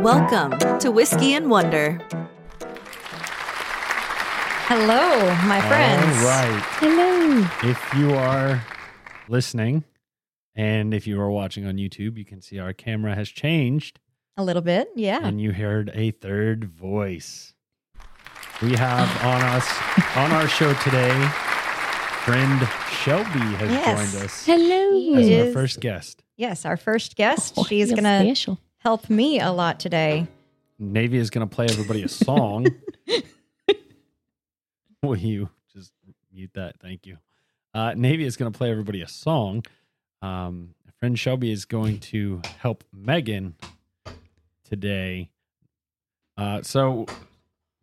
Welcome to Whiskey and Wonder. Hello, my friends. All right. Hello. If you are listening and if you are watching on YouTube, you can see our camera has changed A little bit, yeah. and you heard a third voice. We have on us on our show today, friend Shelby has Yes. joined us Hello. as She our first guest. yes, our first guest. Oh, She's you're gonna special. Help me a lot today. Navy is going to play everybody a song. Will you just mute that? Thank you. Uh, Navy is going to play everybody a song. Um, friend Shelby is going to help Megan today. Uh, so,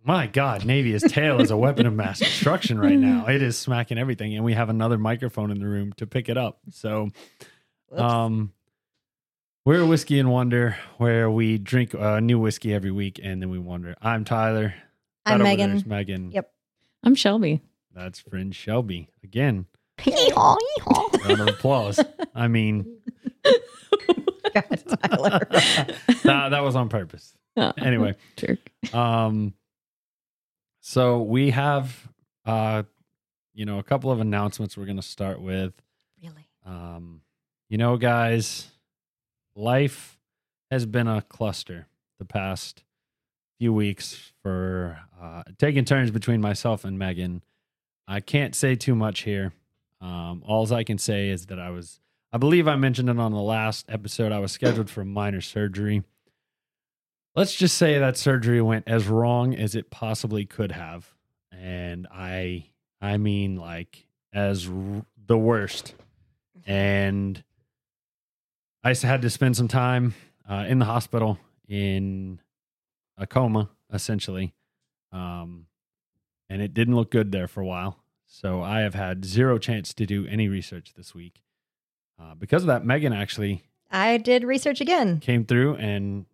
my God, Navy's tail is a weapon of mass destruction right now. It is smacking everything, and we have another microphone in the room to pick it up. So, um, we're Whiskey and Wonder, where we drink uh, new whiskey every week, and then we wonder. I'm Tyler. I'm That Megan. Megan. Yep. I'm Shelby. That's friend Shelby again. Yeehaw, yeehaw. Round of applause. I mean, God, Tyler. that, that was on purpose. Oh, Anyway, jerk. um, so we have, uh, you know, a couple of announcements we're going to start with. really? Um, you know, guys, life has been a cluster the past few weeks for uh, taking turns between myself and Megan. I can't say too much here. Um, alls I can say is that I was, I believe I mentioned it on the last episode. I was scheduled for minor surgery. Let's just say that surgery went as wrong as it possibly could have, and I, I mean, like as r- the worst and I s- had to spend some time uh, in the hospital in a coma, essentially. Um, and it didn't look good there for a while. So I have had zero chance to do any research this week. Uh, because of that, Megan actually I did research again, came through and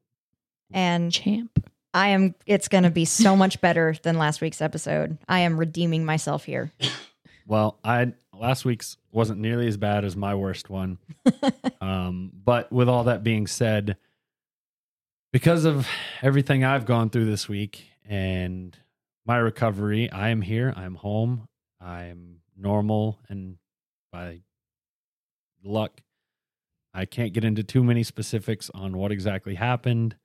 and Champ. I am. It's going to be so much better than last week's episode. I am redeeming myself here. Well, I last week's wasn't nearly as bad as my worst one. um, but with all that being said, because of everything I've gone through this week and my recovery, I am here. I'm home. I'm normal, and by luck, I can't get into too many specifics on what exactly happened.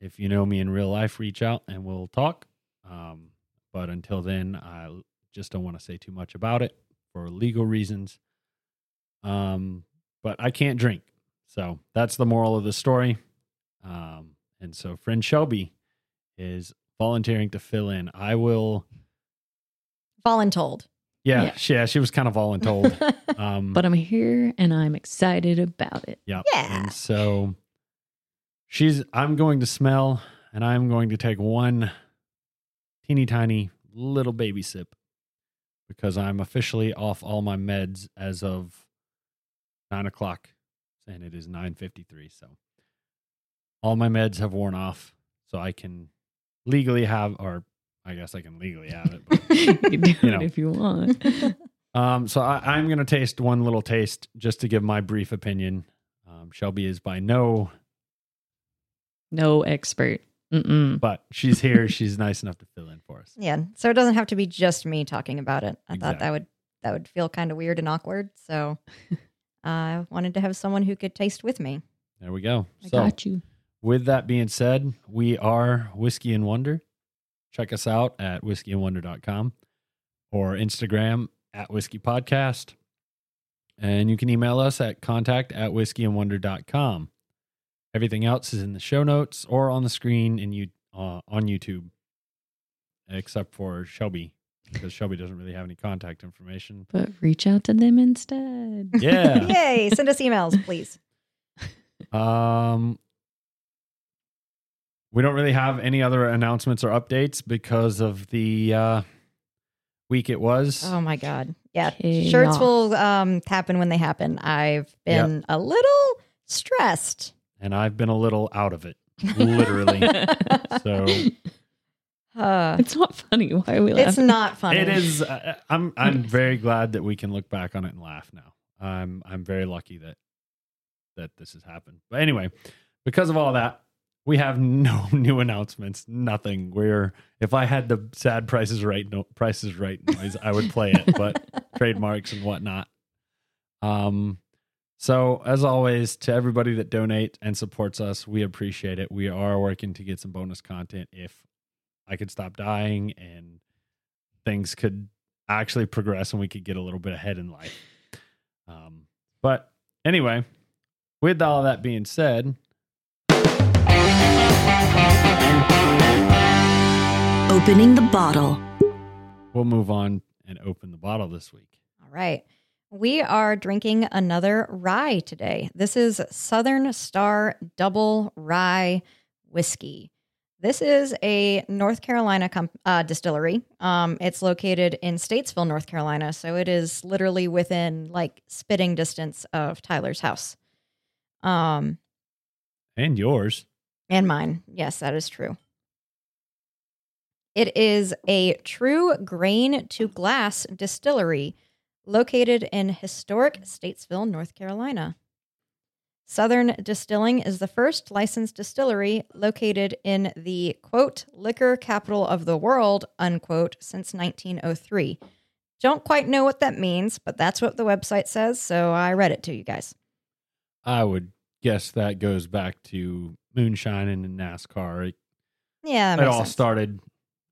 If you know me in real life, reach out and we'll talk. Um, but until then, I just don't want to say too much about it for legal reasons. Um, but I can't drink. So that's the moral of the story. Um, and so friend Shelby is volunteering to fill in. I will Voluntold. yeah, Yeah. she, yeah, she was kind of voluntold. Um But I'm here and I'm excited about it. yeah. Yeah. And so she's I'm going to smell and I'm going to take one teeny tiny little baby sip because I'm officially off all my meds as of nine o'clock. And it is nine fifty three. So all my meds have worn off. So I can legally have or I guess I can legally have it. But you can do You know. it if you want. Um, so I, I'm going to taste one little taste just to give my brief opinion. Um, Shelby is by no, No expert. Mm-mm. but she's here. she's nice enough to fill in for us. yeah. So it doesn't have to be just me talking about it. I thought that would that would feel kind of weird and awkward. So I wanted to have someone who could taste with me. There we go. I So, got you. with that being said, we are Whiskey and Wonder. Check us out at whiskeyandwonder.com or Instagram at Whiskey Podcast. And you can email us at contact at whiskeyandwonder.com. Everything else is in the show notes or on the screen in you uh, on YouTube, except for Shelby, because Shelby doesn't really have any contact information. But reach out to them instead. Yeah. Yay! Send us emails, please. Um, we don't really have any other announcements or updates because of the uh, week it was. Oh my god. Yeah. Chaos. Shirts will um happen when they happen. I've been a little stressed. and I've been a little out of it, literally. so Uh, it's not funny. Why are we laughing? it's not funny. it is. Uh, I'm I'm very glad that we can look back on it and laugh now. I'm I'm very lucky that that this has happened. But anyway, because of all that, we have no new announcements. Nothing. We're if I had the sad prices right no prices right noise, I would play it, but trademarks and whatnot. Um so as always, to everybody that donate and supports us, we appreciate it. We are working to get some bonus content if I could stop dying and things could actually progress and we could get a little bit ahead in life. Um, but anyway, with all that being said, Opening the bottle. we'll move on and open the bottle this week. All right. We are drinking another rye today. This is Southern Star Double Rye Whiskey. This is a North Carolina uh, distillery. Um, it's located in Statesville, North Carolina. So it is literally within like spitting distance of Tyler's house. Um, And yours. and mine. Yes, that is true. It is a true grain to glass distillery located in historic Statesville, North Carolina. Southern Distilling is the first licensed distillery located in the quote liquor capital of the world unquote since 1903. Don't quite know what that means, but that's what the website says, so I read it to you guys. I would guess that goes back to moonshine and NASCAR. It, Yeah, it all sense. started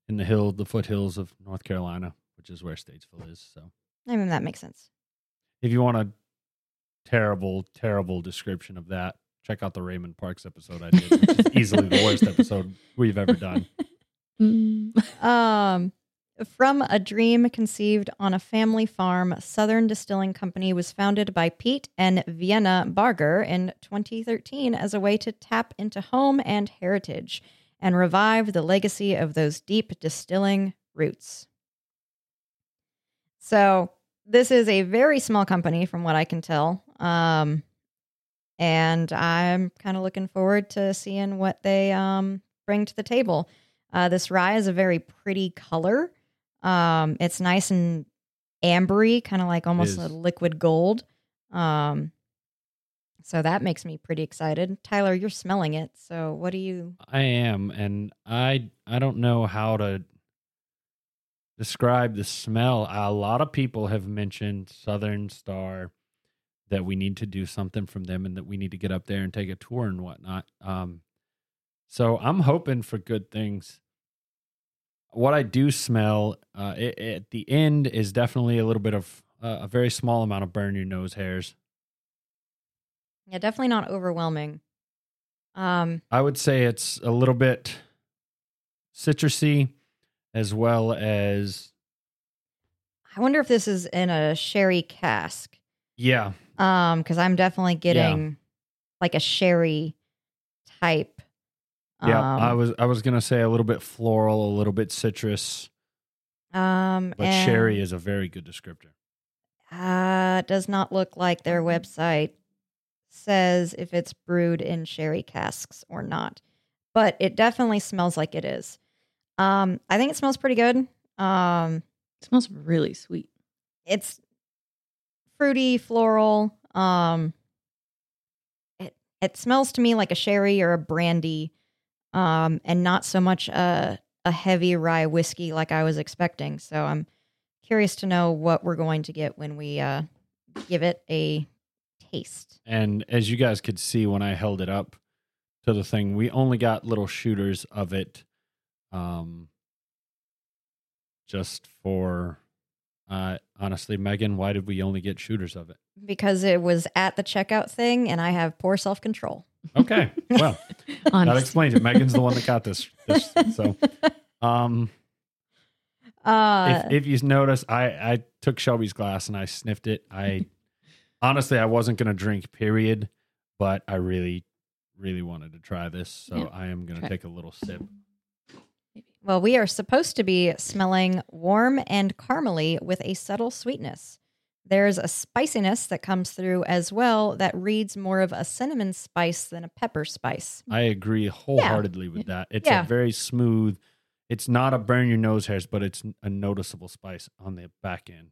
in the hill, the foothills of North Carolina, which is where Statesville is. So I mean, that makes sense. if you want a terrible, terrible description of that, check out the Raymond Parks episode I did, which is easily the worst episode we've ever done. Mm. Um, from a dream conceived on a family farm, Southern Distilling Company was founded by Pete and Vienna Barger in 2013 as a way to tap into home and heritage and revive the legacy of those deep distilling roots. So, this is a very small company from what I can tell. Um, and I'm kind of looking forward to seeing what they um, bring to the table. Uh, this rye is a very pretty color. Um, it's nice and ambery, kind of like almost a liquid gold. Um, so that makes me pretty excited. Tyler, you're smelling it. So what do you? I am, and I I don't know how to describe the smell. A lot of people have mentioned Southern Star that we need to do something from them and that we need to get up there and take a tour and whatnot. Um, so I'm hoping for good things. What I do smell uh, it, at the end is definitely a little bit of uh, a very small amount of burn your nose hairs. Yeah, definitely not overwhelming. Um, I would say it's a little bit citrusy as well as I wonder if this is in a sherry cask. yeah, Um, because I'm definitely getting like a sherry type. yeah. um, I was I was gonna say a little bit floral, a little bit citrus, Um, but and, sherry is a very good descriptor. Uh, does not look like their website says if it's brewed in sherry casks or not, but it definitely smells like it is. Um, I think it smells pretty good. Um, It smells really sweet. it's fruity, floral. Um, it it smells to me like a sherry or a brandy, um, and not so much a a heavy rye whiskey like I was expecting. So I'm curious to know what we're going to get when we uh, give it a taste. And as you guys could see when I held it up to the thing, we only got little shooters of it, um, just for. Uh, honestly, Megan, why did we only get shooters of it? Because it was at the checkout thing, and I have poor self control. Okay, well, that explains it. Megan's the one that got this. this so, um, Uh, if, if you notice, I I took Shelby's glass and I sniffed it. I honestly I wasn't gonna drink, period, but I really, really wanted to try this, so Yeah. I am gonna Try. take a little sip. Well, we are supposed to be smelling warm and caramely with a subtle sweetness. There's a spiciness that comes through as well that reads more of a cinnamon spice than a pepper spice. I agree wholeheartedly with that. It's Yeah. a very smooth. It's not a burn your nose hairs, but it's a noticeable spice on the back end.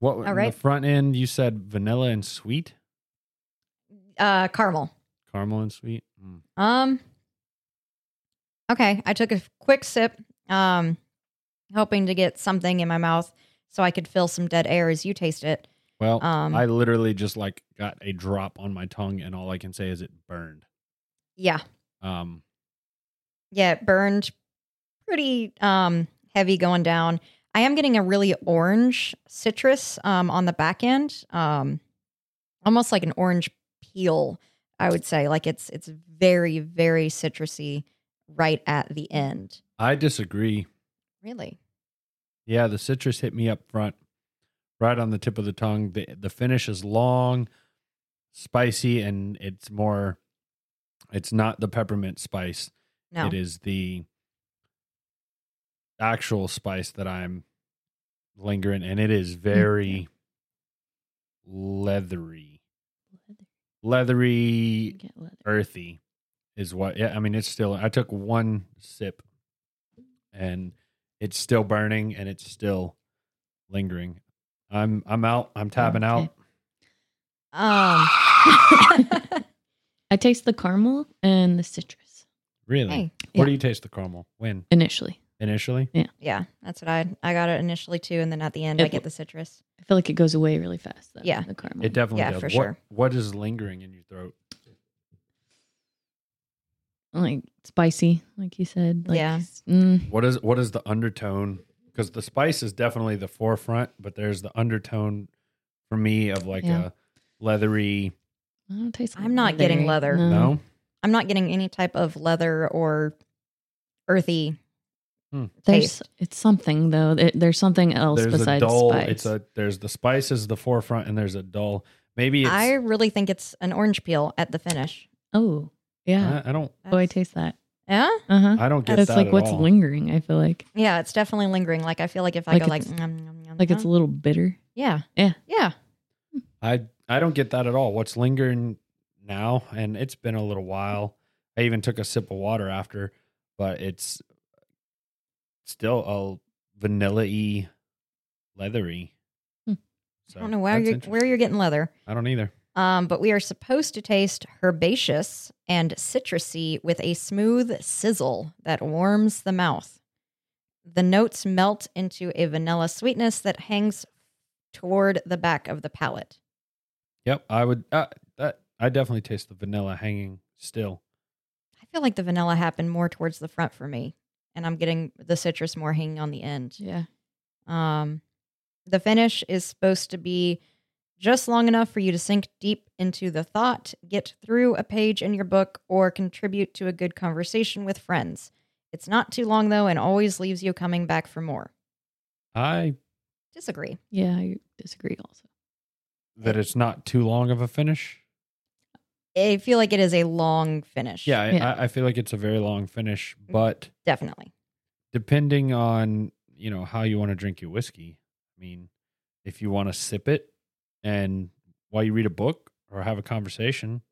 What on right. the front end? You said vanilla and sweet Uh, caramel. Caramel and sweet. Mm. Um. Okay, I took a quick sip, um, hoping to get something in my mouth so I could fill some dead air as you taste it. Well, Um, I literally just like got a drop on my tongue, and all I can say is it burned. Yeah, Um, yeah, it burned pretty um heavy going down. I am getting a really orange citrus um on the back end, um, almost like an orange peel. I would say like it's it's very very citrusy right at the end. I disagree. Really? Yeah, the citrus hit me up front, right on the tip of the tongue. The the finish is long, spicy, and it's more. It's not the peppermint spice. No. It is the actual spice that I'm lingering, and it is mm-hmm. very leathery, leathery, Get leather. earthy, is what. Yeah, I mean, it's still. I took one sip, and it's still burning, and it's still lingering. I'm I'm out. I'm tapping Okay. out. Um. I taste the caramel and the citrus Really? hey, Where Yeah. do you taste the caramel? When initially. initially? yeah, Yeah, that's what I I got it initially too, and then at the end I get the citrus. I feel like it goes away really fast. Though, Yeah. the caramel. It definitely Yeah, does. for what, sure. What is lingering in your throat? Like spicy, like you said. Like, Yeah. mm, What is what is the undertone? Because the spice is definitely the forefront, but there's the undertone for me of like Yeah. a leathery. I don't taste. I'm not getting leather. No, I'm not getting any type of leather or earthy Hmm. There's taste. it's something though. There- there's something else there's a besides dull. spice. It's a there's the spice is the forefront, and there's a dull. Maybe it's. I really think it's an orange peel at the finish. oh yeah. I, I don't. oh, I taste that. Yeah, Uh huh. I don't get That's that like at what's all. lingering. I feel like yeah, it's definitely lingering. Like I feel like if I Like go like, it's- "Nom, nom, nom, like it's a nom," little bitter. yeah, Yeah. yeah. I I don't get that at all. What's lingering now, and it's been a little while. I even took a sip of water after, but it's still a vanilla-y, leathery. Hmm. So I don't know where that's you're interesting. where you're getting leather. I don't either. Um, but we are supposed to taste herbaceous and citrusy with a smooth sizzle that warms the mouth. The notes melt into a vanilla sweetness that hangs toward the back of the palate. Yep, I would. Uh, that I definitely taste the vanilla hanging still. I feel like the vanilla happened more towards the front for me, and I'm getting the citrus more hanging on the end. Yeah. Um, the finish is supposed to be just long enough for you to sink deep into the thought, get through a page in your book, or contribute to a good conversation with friends. It's not too long though, and always leaves you coming back for more. I Disagree. Yeah. I disagree. Also. that it's not too long of a finish. I feel like it is a long finish. Yeah, I, Yeah. I, I feel like it's a very long finish, mm-hmm. but definitely. depending on you know how you want to drink your whiskey. I mean, if you want to sip it and while you read a book or have a conversation,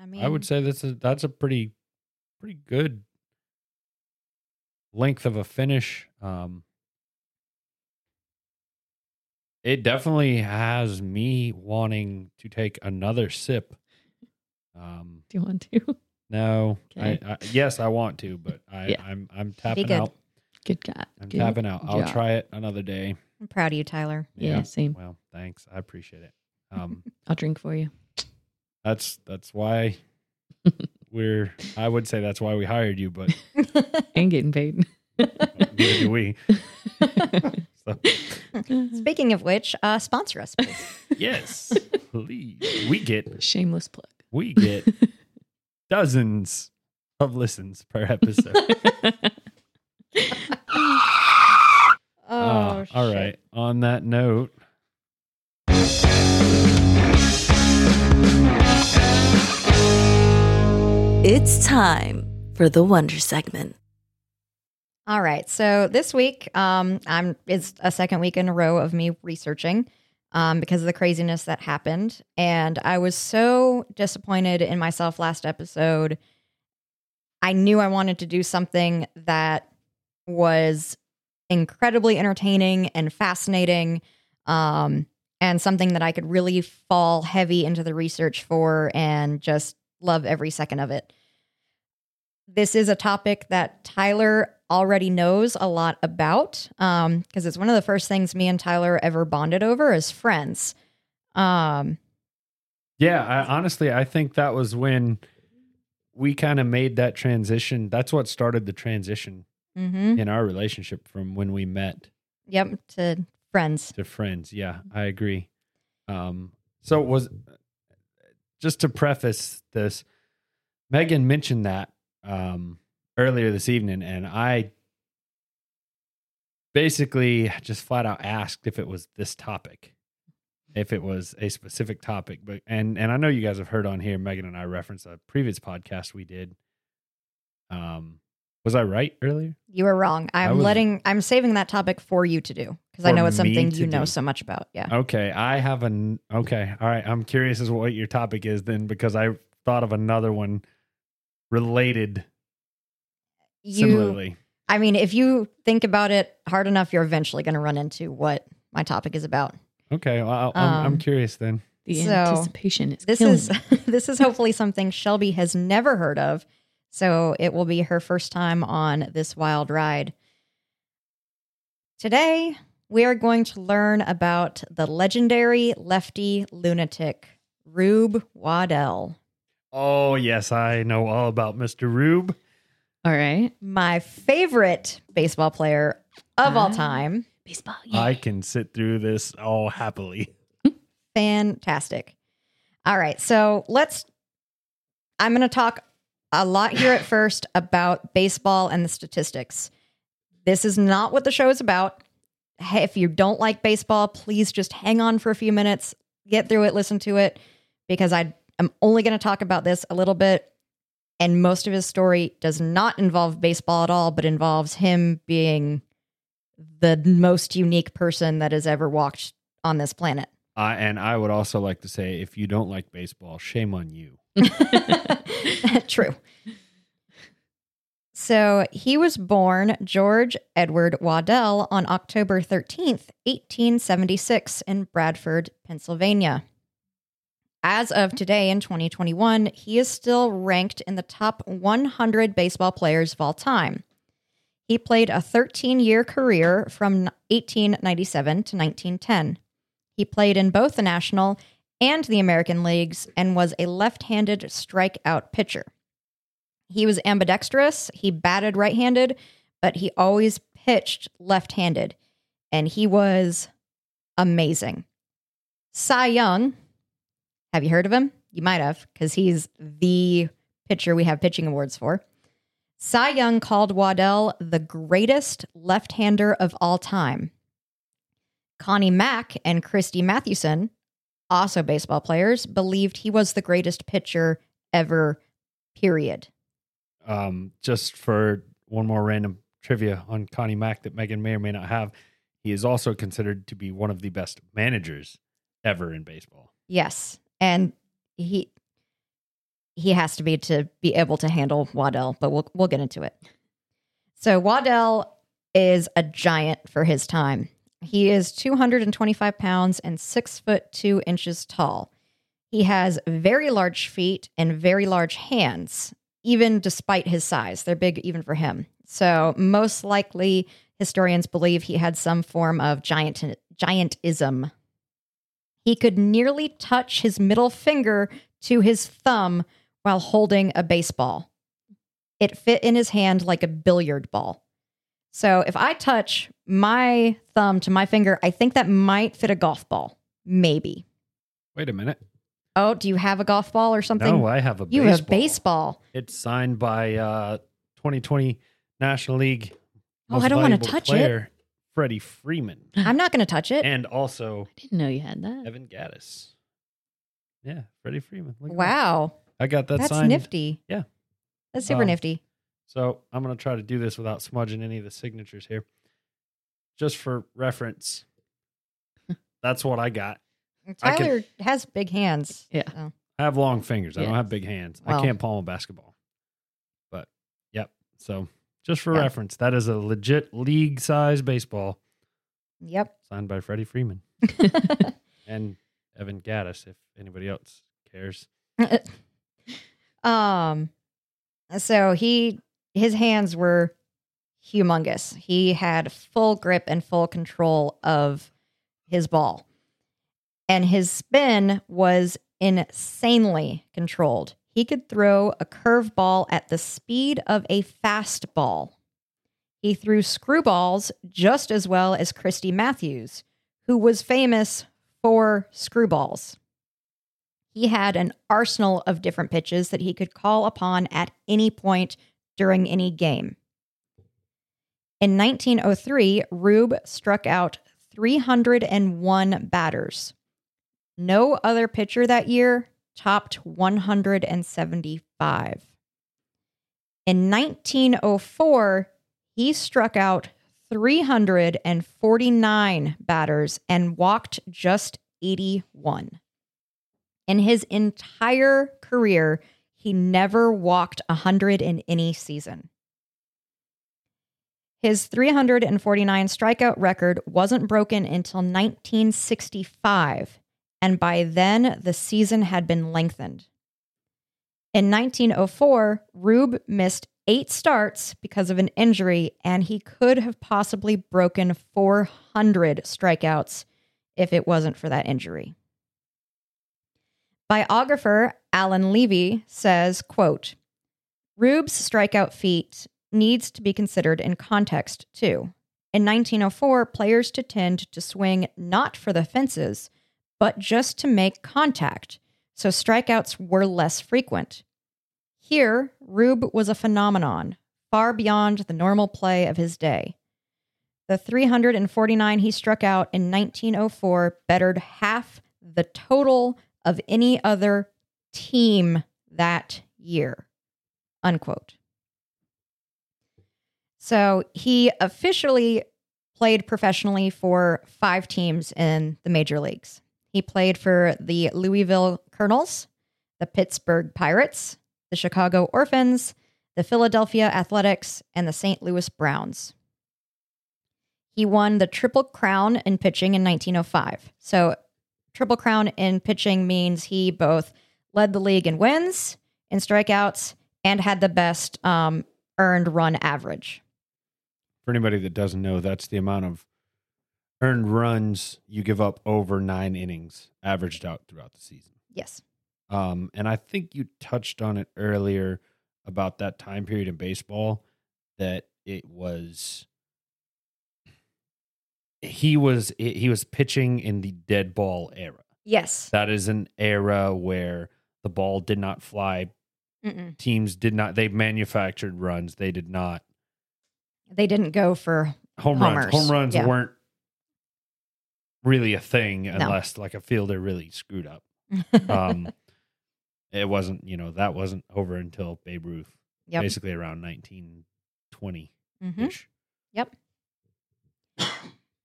I mean, I would say that's a that's a pretty pretty good length of a finish. Um, it definitely has me wanting to take another sip. Um, Do you want to? no, Okay. I, I, yes, I want to, but I, Yeah. I'm I'm tapping good. out. Good God. I'm Good tapping out. I'll try it another day. I'm proud of you, Tyler. Yeah, same. Well, thanks. I appreciate it. Um, I'll drink for you. that's that's why we're. I would say that's why we hired you, but And getting paid. neither do we. So, Speaking of which, uh, sponsor us, please. yes, please. We get Shameless plug. we get dozens of listens per episode. Oh, Ah, all shit. right. On that note, It's time for the Wonder segment. All right. So this week, um, I'm it's a second week in a row of me researching um, because of the craziness that happened, and I was so disappointed in myself last episode. I knew I wanted to do something that was incredibly entertaining and fascinating, um, and something that I could really fall heavy into the research for and just love every second of it. This is a topic that Tyler already knows a lot about because it's one of the first things me and Tyler ever bonded over as friends. Um, Yeah, I, honestly, I think that was when we kind of made that transition. That's what started the transition mhm. in our relationship from when we met Yep, to friends. to friends. Yeah, I agree. Um, so it was just to preface this, Megan mentioned that um, earlier this evening, and I basically just flat out asked if it was this topic, if it was a specific topic. But and and I know you guys have heard on here, Megan and I referenced a previous podcast we did. Um, was I right earlier? You were wrong. I I'm was- letting. I'm saving that topic for you to do because I For know it's me something to you know do. so much about. Yeah. Okay, I have an okay. All right, I'm curious as what your topic is then because I thought of another one related You. similarly. I mean, if you think about it hard enough, you're eventually going to run into what my topic is about. Okay, well, I'll- I'm, I'm Um, curious then. The So, anticipation is This killing is me. this is hopefully something Shelby has never heard of, so it will be her first time on this wild ride. Today, we are going to learn about the legendary lefty lunatic Rube Waddell. Oh yes, I know all about Mr. Rube. All right. my favorite baseball player of all Ah. time. Baseball. Yeah. I can sit through this all happily. Fantastic. All right, so let's. I'm going to talk a lot here at first about baseball and the statistics. This is not what the show is about. Hey, if you don't like baseball, please just hang on for a few minutes, get through it, listen to it, because I am only going to talk about this a little bit. And most of his story does not involve baseball at all, but involves him being the most unique person that has ever walked on this planet. Uh, and I would also like to say, if you don't like baseball, shame on you. True. So he was born George Edward Waddell on October 13th, 1876, in Bradford, Pennsylvania. As of today in 2021, he is still ranked in the top 100 baseball players of all time. He played a 13 year career from 1897 to 1910. He played in both the National and the American leagues and was a left handed strikeout pitcher. He was ambidextrous, he batted right handed, but he always pitched left handed, and he was amazing. Cy Young, have you heard of him? You might have, because he's the pitcher we have pitching awards for. Cy Young called Waddell the greatest left hander of all time. Connie Mack and Christy Mathewson, also baseball players, believed he was the greatest pitcher ever, period. Um, just for one more random trivia on Connie Mack that Megan may or may not have, he is also considered to be one of the best managers ever in baseball. Yes. And he he has to be to be able to handle Waddell, but we'll we'll get into it. So Waddell is a giant for his time. He is 225 pounds and six foot two inches tall. He has very large feet and very large hands, even despite his size. They're big even for him. So most likely historians believe he had some form of giant giantism. He could nearly touch his middle finger to his thumb while holding a baseball. It fit in his hand like a billiard ball. So if I touch my thumb to my finger, I think that might fit a golf ball. Maybe. Wait a minute. Oh, do you have a golf ball or something? No, I have a you baseball. have baseball. It's signed by uh 2020 National League. Oh, I don't wanna valuable touch it. player, Freddie Freeman, I'm not going to touch it. and also I didn't know you had that. Evan Gattis. Yeah, Freddie Freeman. Look at that. Wow. I got that That's signed. nifty. Yeah. That's super Um, nifty. So I'm gonna try to do this without smudging any of the signatures here. Just for reference. That's what I got. I can- Tyler has big hands. Yeah. so. I have long fingers. I don't Yeah. have big hands. I Well. can't palm a basketball. But yep. So just for Yeah. reference, that is a legit league size baseball Yep. signed by Freddie Freeman and Evan Gattis, if anybody else cares. Um, so he his hands were humongous. He had full grip and full control of his ball. And his spin was insanely controlled. He could throw a curveball at the speed of a fastball. He threw screwballs just as well as Christy Matthews, who was famous for screwballs. He had an arsenal of different pitches that he could call upon at any point during any game. In 1903, Rube struck out 301 batters. No other pitcher that year topped 175. In 1904, he struck out 349 batters and walked just 81. In his entire career, he never walked 100 in any season. His 349 strikeout record wasn't broken until 1965, and by then the season had been lengthened. In 1904, Rube missed eight starts because of an injury, and he could have possibly broken 400 strikeouts if it wasn't for that injury. Biographer Alan Levy says, quote, Rube's strikeout feat needs to be considered in context, too. In 1904, players to tend to swing not for the fences, but just to make contact, so strikeouts were less frequent. Here, Rube was a phenomenon, far beyond the normal play of his day. The 349 he struck out in 1904 bettered half the total of any other team that year. Unquote. So he officially played professionally for five teams in the major leagues. He played for the Louisville Colonels, the Pittsburgh Pirates, the Chicago Orphans, the Philadelphia Athletics, and the St. Louis Browns. He won the Triple Crown in pitching in 1905. So, Triple Crown in pitching means he both led the league in wins, in strikeouts, and had the best um, earned run average. For anybody that doesn't know, that's the amount of earned runs you give up over nine innings, averaged out throughout the season. Yes. Um, and I think you touched on it earlier about that time period in baseball that it was he was he was pitching in the dead ball era. Yes. That is an era where the ball did not fly. Mm-mm. Teams did not. They manufactured runs. They did not They didn't go for home Homers, runs. Home runs yeah. weren't really a thing unless like a fielder really screwed up. Um, it wasn't. You know that wasn't over until Babe Ruth, yep. basically around 1920 Mhm. ish. Yep.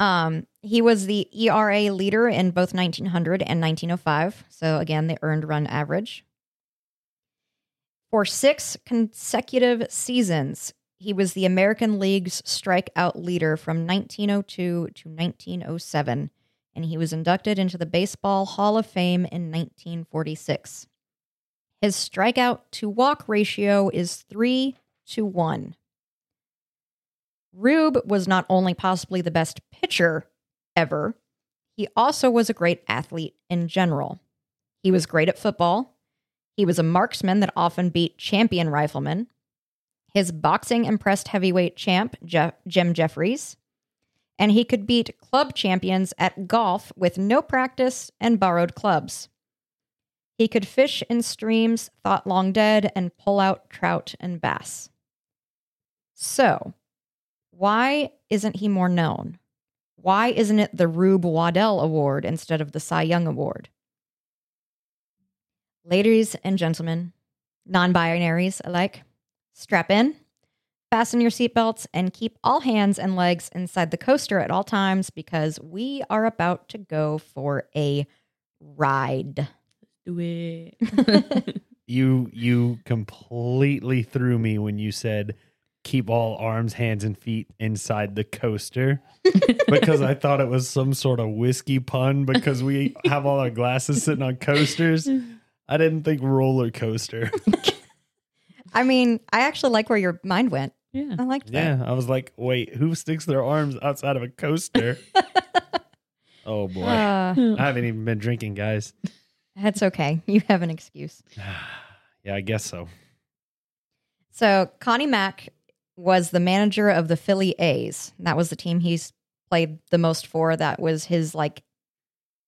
Um, he was the ERA leader in both 1900 and 1905. So again, the earned run average. For six consecutive seasons, he was the American League's strikeout leader from 1902 to 1907, and he was inducted into the Baseball Hall of Fame in 1946. His strikeout to walk ratio is three to one. Rube was not only possibly the best pitcher ever, he also was a great athlete in general. He was great at football. He was a marksman that often beat champion riflemen. His boxing impressed heavyweight champ Jim Jeffries. And he could beat club champions at golf with no practice and borrowed clubs. He could fish in streams thought long dead and pull out trout and bass. So, why isn't he more known? Why isn't it the Rube Waddell Award instead of the Cy Young Award? Ladies and gentlemen, non binaries alike, strap in, fasten your seatbelts, and keep all hands and legs inside the coaster at all times because we are about to go for a ride. Do it. You you completely threw me when you said keep all arms, hands, and feet inside the coaster because I thought it was some sort of whiskey pun because we have all our glasses sitting on coasters. I didn't think roller coaster. I mean, I actually like where your mind went. Yeah. I liked that. Yeah, I was like, wait, who sticks their arms outside of a coaster? oh boy, Uh, I haven't even been drinking, guys. that's okay. You have an excuse. yeah, I guess so. So Connie Mack was the manager of the Philly A's. That was the team he's played the most for. That was his like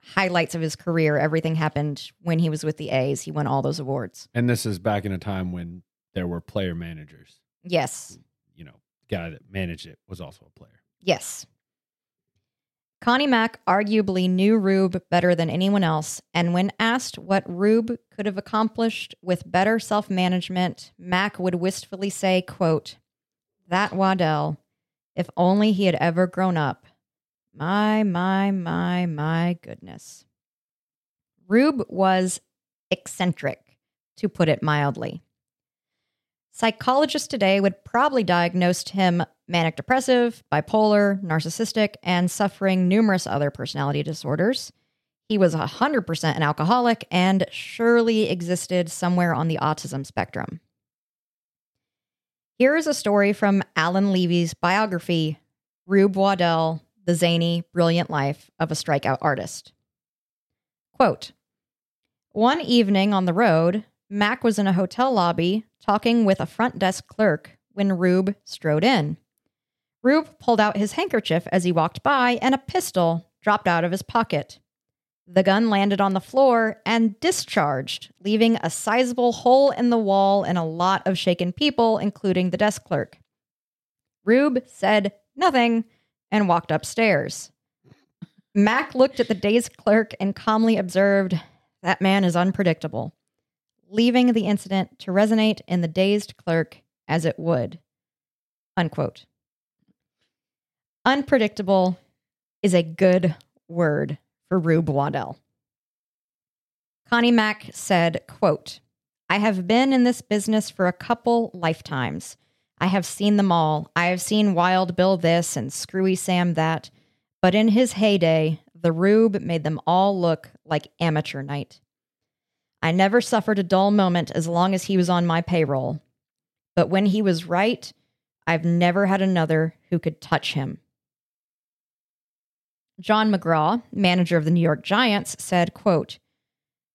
highlights of his career. Everything happened when he was with the A's. He won all those awards. And this is back in a time when there were player managers. Yes. You know, the guy that managed it was also a player. Yes. Connie Mack arguably knew Rube better than anyone else, and when asked what Rube could have accomplished with better self-management, Mack would wistfully say, quote, That Waddell, if only he had ever grown up. My, my, my, my goodness. Rube was eccentric, to put it mildly. Psychologists today would probably diagnose him manic depressive, bipolar, narcissistic, and suffering numerous other personality disorders. He was 100% an alcoholic and surely existed somewhere on the autism spectrum. Here is a story from Alan Levy's biography, Rube Waddell, The Zany, Brilliant Life of a Strikeout Artist. Quote One evening on the road, Mack was in a hotel lobby talking with a front desk clerk when Rube strode in. Rube pulled out his handkerchief as he walked by, and a pistol dropped out of his pocket. The gun landed on the floor and discharged, leaving a sizable hole in the wall and a lot of shaken people, including the desk clerk. Rube said nothing and walked upstairs. Mack looked at the dazed clerk and calmly observed, That man is unpredictable, leaving the incident to resonate in the dazed clerk as it would. Unquote. Unpredictable is a good word for Rube Waddell. Connie Mack said, quote, I have been in this business for a couple lifetimes. I have seen them all. I have seen Wild Bill this and Screwy Sam that. But in his heyday, the Rube made them all look like amateur night. I never suffered a dull moment as long as he was on my payroll. But when he was right, I've never had another who could touch him. John McGraw, manager of the New York Giants, said, quote,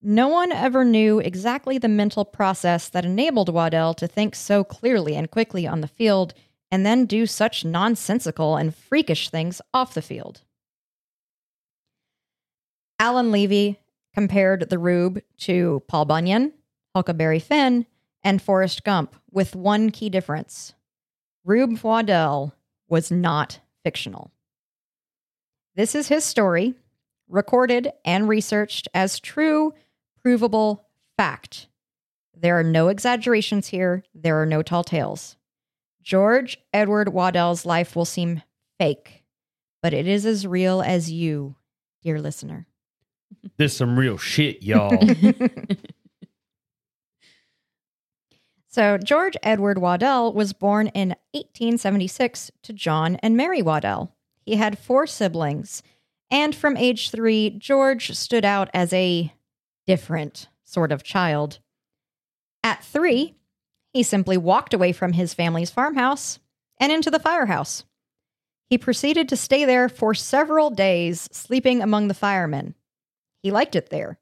No one ever knew exactly the mental process that enabled Waddell to think so clearly and quickly on the field and then do such nonsensical and freakish things off the field. Alan Levy compared the Rube to Paul Bunyan, Huckleberry Finn, and Forrest Gump with one key difference. Rube Waddell was not fictional. This is his story, recorded and researched as true, provable fact. There are no exaggerations here, there are no tall tales. George Edward Waddell's life will seem fake, but it is as real as you, dear listener. This some real shit, y'all. So, George Edward Waddell was born in 1876 to John and Mary Waddell. He had four siblings, and from age three, George stood out as a different sort of child. At three, he simply walked away from his family's farmhouse and into the firehouse. He proceeded to stay there for several days, sleeping among the firemen. He liked it there.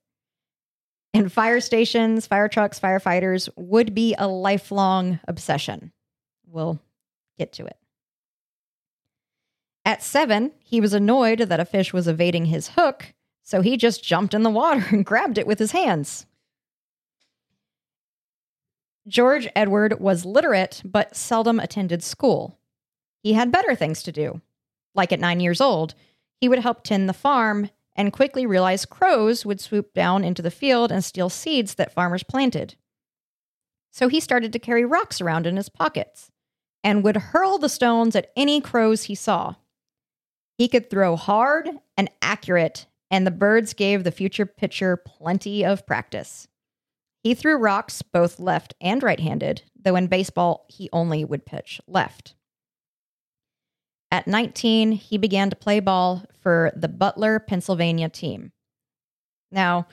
And fire stations, fire trucks, firefighters would be a lifelong obsession. We'll get to it. At seven, he was annoyed that a fish was evading his hook, so he just jumped in the water and grabbed it with his hands. George Edward was literate, but seldom attended school. He had better things to do. Like at nine years old, he would help tend the farm and quickly realized crows would swoop down into the field and steal seeds that farmers planted. So he started to carry rocks around in his pockets and would hurl the stones at any crows he saw. He could throw hard and accurate, and the birds gave the future pitcher plenty of practice. He threw rocks both left and right handed, though in baseball, he only would pitch left. At 19, he began to play ball for the Butler, Pennsylvania team. Now,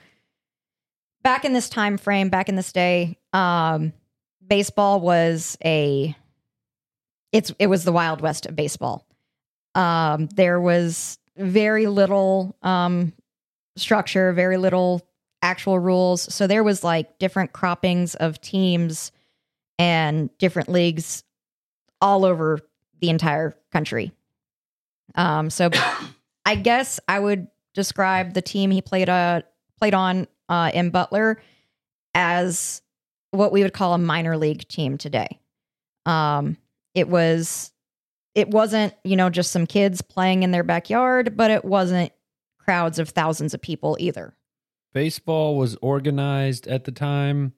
back in this time frame, back in this day, um, baseball was a it's it was the wild west of baseball. Um, there was very little um, structure, very little actual rules. So there was like different croppings of teams and different leagues all over the entire country. Um, so I guess I would describe the team he played uh played on uh, in Butler as what we would call a minor league team today. Um, it was it wasn't you know just some kids playing in their backyard, but it wasn't crowds of thousands of people either. Baseball was organized at the time.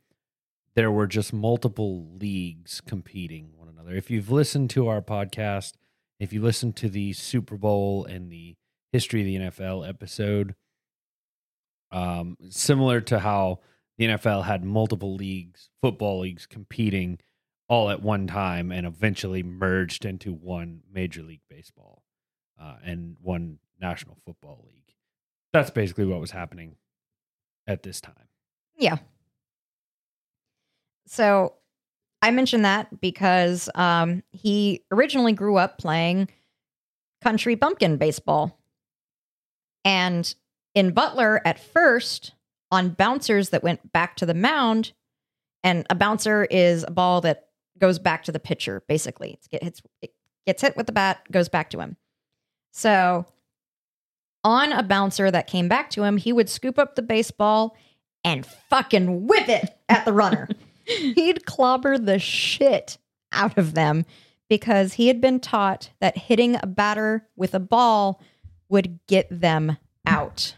There were just multiple leagues competing one another. If you've listened to our podcast, if you listen to the Super Bowl and the history of the NFL episode, um, similar to how the NFL had multiple leagues, football leagues competing all at one time and eventually merged into one Major League Baseball uh, and one National Football League. That's basically what was happening at this time. Yeah. So I mentioned that because um, he originally grew up playing country bumpkin baseball. And in Butler, at first, on bouncers that went back to the mound, and a bouncer is a ball that goes back to the pitcher, basically. Get hits, it gets hit with the bat, goes back to him. So on a bouncer that came back to him, he would scoop up the baseball and fucking whip it at the runner. He'd clobber the shit out of them because he had been taught that hitting a batter with a ball would get them out.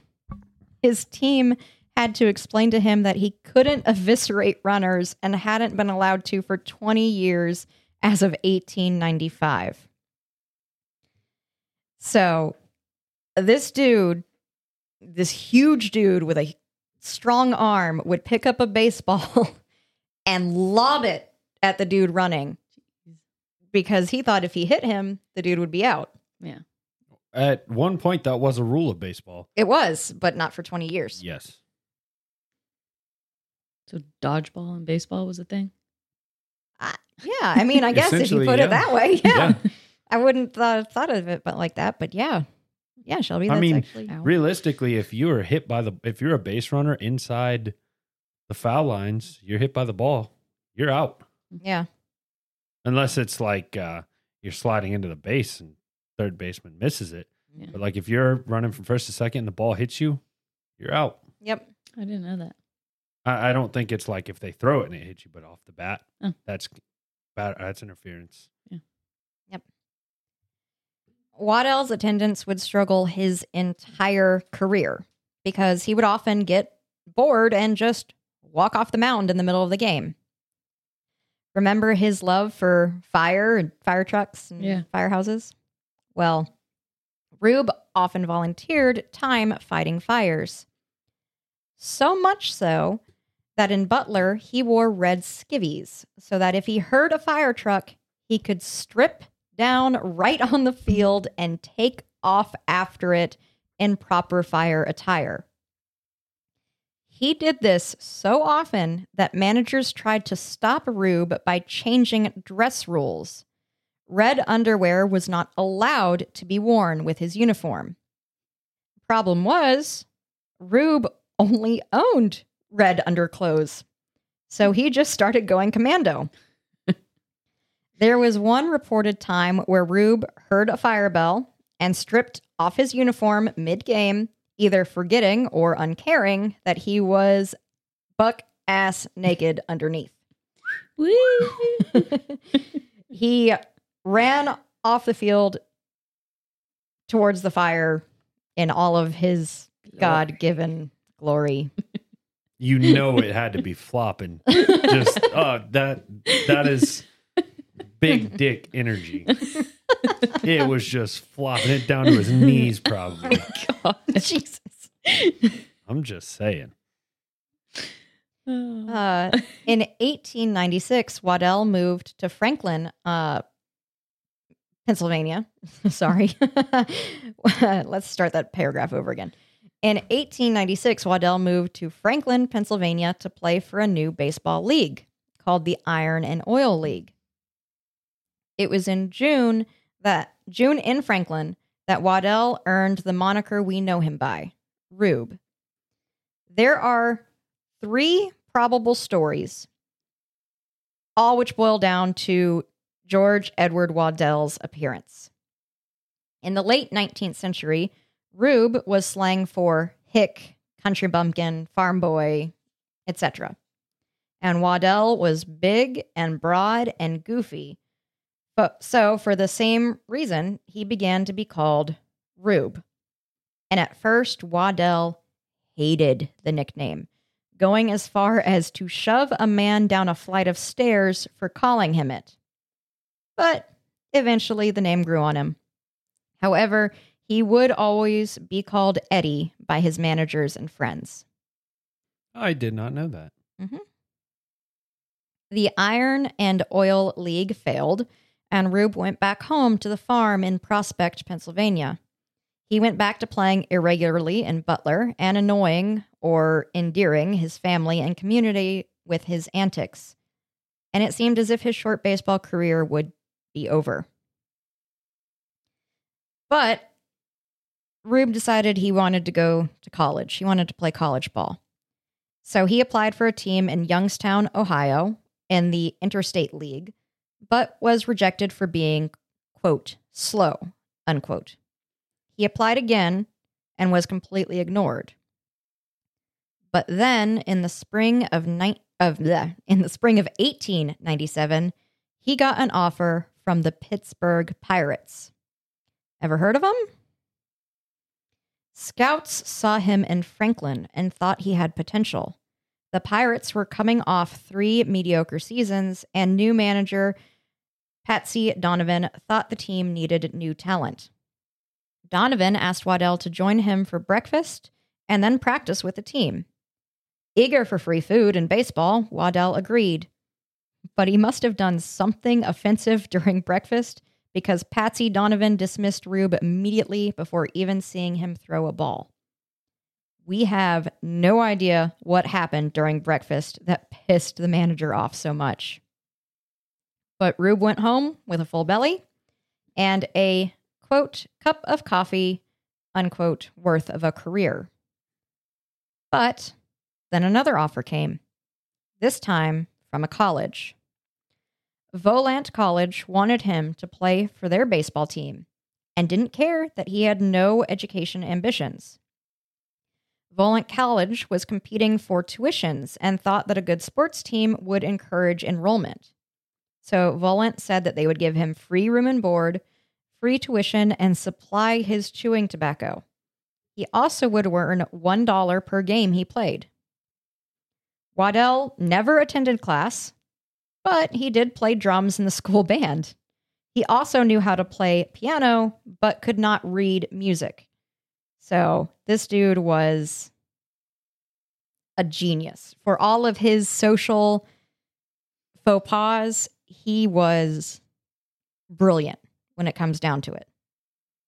His team had to explain to him that he couldn't eviscerate runners and hadn't been allowed to for 20 years as of 1895. So, this dude, this huge dude with a strong arm, would pick up a baseball and lob it at the dude running because he thought if he hit him, the dude would be out. Yeah. At one point, that was a rule of baseball. It was, but not for 20 years. Yes. So dodgeball and baseball was a thing. Yeah, I mean, I guess if you put yeah. it that way, yeah. Yeah. I wouldn't thought thought of it, but like that. But yeah, yeah, Shelby. I mean, actually Realistically, if you are hit by the, if you're a base runner inside the foul lines, you're hit by the ball, you're out. yeah, Unless it's like uh, you're sliding into the base and third baseman misses it. Yeah. But like if you're running from first to second and the ball hits you, you're out. yep, I didn't know that. I, I don't think it's like if they throw it and it hits you, but off the bat, Oh. that's bat, that's interference. Yep. Waddell's attendance would struggle his entire career because he would often get bored and just walk off the mound in the middle of the game. Remember his love for fire and fire trucks and Yeah. firehouses? Well, Rube often volunteered time fighting fires. So much so that in Butler, he wore red skivvies so that if he heard a fire truck, he could strip down right on the field and take off after it in proper fire attire. He did this so often that managers tried to stop Rube by changing dress rules. Red underwear was not allowed to be worn with his uniform. Problem was, Rube only owned red underclothes. So he just started going commando. there was one reported time where Rube heard a fire bell and stripped off his uniform mid game, either forgetting or uncaring that he was buck ass naked underneath. He ran off the field towards the fire in all of his God given glory. You know it had to be flopping. Just uh, that that is big dick energy. It was just flopping it down to his knees, probably. God, Jesus. I'm just saying. Oh. Uh, in 1896, Waddell moved to Franklin, uh, Pennsylvania. Sorry. Let's start that paragraph over again. In 1896, Waddell moved to Franklin, Pennsylvania to play for a new baseball league called the Iron and Oil League. It was in June that June in Franklin that Waddell earned the moniker we know him by, Rube. There are three probable stories, all which boil down to George Edward Waddell's appearance. In the late 19th century, Rube was slang for hick, country bumpkin, farm boy, etc. And Waddell was big and broad and goofy. But so, for the same reason, he began to be called Rube. And at first, Waddell hated the nickname, going as far as to shove a man down a flight of stairs for calling him it. But eventually, the name grew on him. However, he would always be called Eddie by his managers and friends. I did not know that. Mm-hmm. The Iron and Oil League failed, and Rube went back home to the farm in Prospect, Pennsylvania. He went back to playing irregularly in Butler and annoying or endearing his family and community with his antics. And it seemed as if his short baseball career would be over. But Rube decided he wanted to go to college. He wanted to play college ball. So he applied for a team in Youngstown, Ohio, in the Interstate League, but was rejected for being, quote, slow, unquote. He applied again and was completely ignored. But then in the spring of ni- of bleh, in the spring of 1897, he got an offer from the Pittsburgh Pirates. Ever heard of them? Scouts saw him in Franklin and thought he had potential. The Pirates were coming off three mediocre seasons, and new manager Patsy Donovan thought the team needed new talent. Donovan asked Waddell to join him for breakfast and then practice with the team. Eager for free food and baseball, Waddell agreed. But he must have done something offensive during breakfast because Patsy Donovan dismissed Rube immediately before even seeing him throw a ball. We have no idea what happened during breakfast that pissed the manager off so much. But Rube went home with a full belly and a quote, cup of coffee, unquote, worth of a career. But then another offer came, this time from a college. Volant College wanted him to play for their baseball team and didn't care that he had no education ambitions. Volant College was competing for tuitions and thought that a good sports team would encourage enrollment. So Volant said that they would give him free room and board, free tuition, and supply his chewing tobacco. He also would earn $1 per game he played. Waddell never attended class, but he did play drums in the school band. He also knew how to play piano, but could not read music. So this dude was a genius. For all of his social faux pas, he was brilliant when it comes down to it.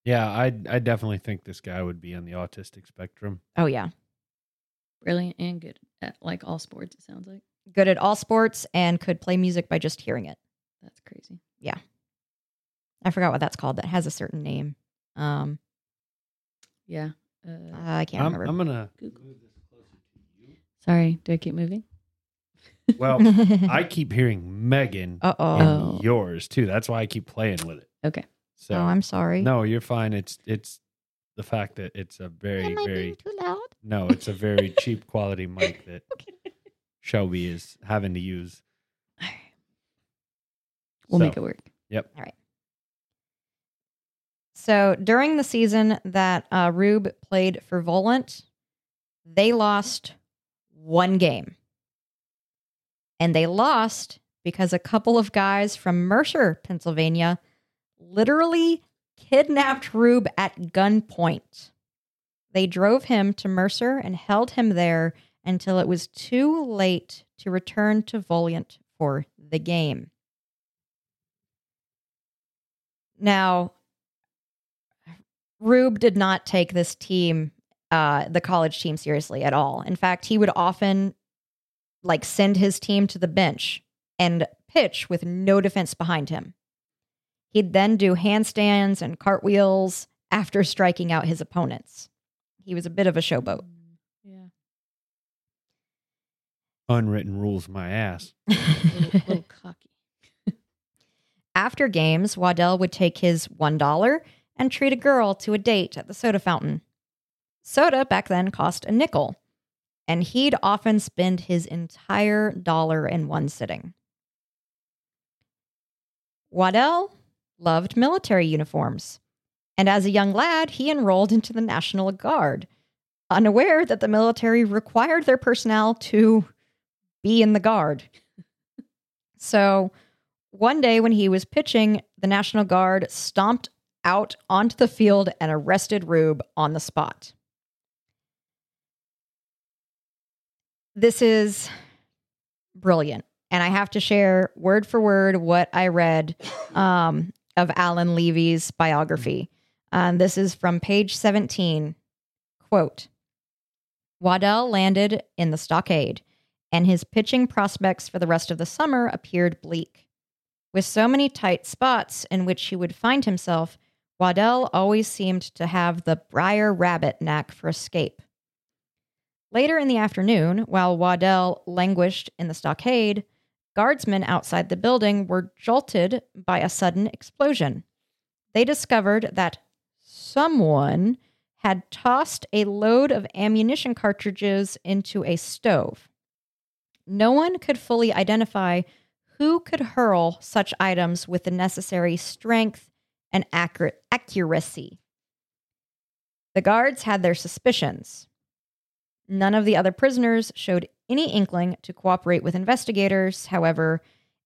Yeah, I I definitely think this guy would be on the autistic spectrum. Oh, yeah. Brilliant and good at like all sports, it sounds like. Good at all sports and could play music by just hearing it. That's crazy. Yeah. I forgot what that's called. That has a certain name. Um, Yeah. Uh, I can't I'm, remember. I'm gonna. Google. sorry, do I keep moving? Well, I keep hearing Megan uh oh. and yours too. That's why I keep playing with it. Okay. So oh, I'm sorry. no, you're fine. It's it's the fact that it's a very Am I very being too loud? no, it's a very cheap quality mic that Shelby is having to use. All right. We'll So, make it work. Yep. All right. So during the season that uh, Rube played for Volant, they lost one game. And they lost because a couple of guys from Mercer, Pennsylvania, literally kidnapped Rube at gunpoint. They drove him to Mercer and held him there until it was too late to return to Volant for the game. Now, Rube did not take this team, uh, the college team, seriously at all. In fact, he would often like send his team to the bench and pitch with no defense behind him. He'd then do handstands and cartwheels after striking out his opponents. He was a bit of a showboat. Mm, Yeah. Unwritten rules, my ass. A little, little cocky. After games, Waddell would take his $1 and treat a girl to a date at the soda fountain. Soda back then cost a nickel, and he'd often spend his entire dollar in one sitting. Waddell loved military uniforms, and as a young lad, he enrolled into the National Guard, unaware that the military required their personnel to be in the Guard. so, one day when he was pitching, the National Guard stomped out onto the field and arrested Rube on the spot. This is brilliant. And I have to share word for word what I read um, of Alan Levy's biography. Um, this is from page 17. Quote Waddell landed in the stockade, and his pitching prospects for the rest of the summer appeared bleak. With so many tight spots in which he would find himself, Waddell always seemed to have the briar rabbit knack for escape. Later in the afternoon, while Waddell languished in the stockade, guardsmen outside the building were jolted by a sudden explosion. They discovered that someone had tossed a load of ammunition cartridges into a stove. No one could fully identify who could hurl such items with the necessary strength and accurate accuracy. The guards had their suspicions. None of the other prisoners showed any inkling to cooperate with investigators, however,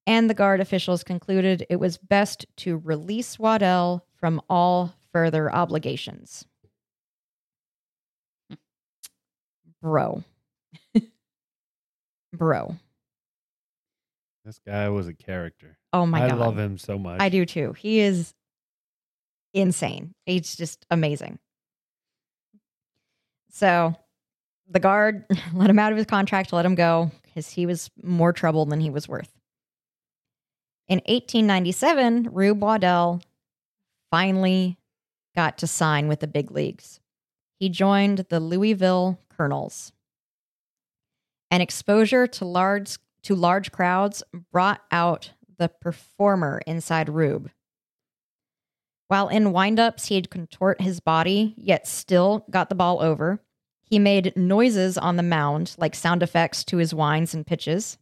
and the guard officials concluded it was best to release Waddell from all further obligations. Bro. Bro. This guy was a character. Oh my I god. I love him so much. I do too. He is insane. He's just amazing. So the guard let him out of his contract, let him go because he was more trouble than he was worth. In 1897, Rube Waddell finally got to sign with the big leagues. He joined the Louisville Colonels. And exposure to large to large crowds brought out the performer inside Rube. While in windups, he'd contort his body, yet still got the ball over. He made noises on the mound, like sound effects to his whines and pitches.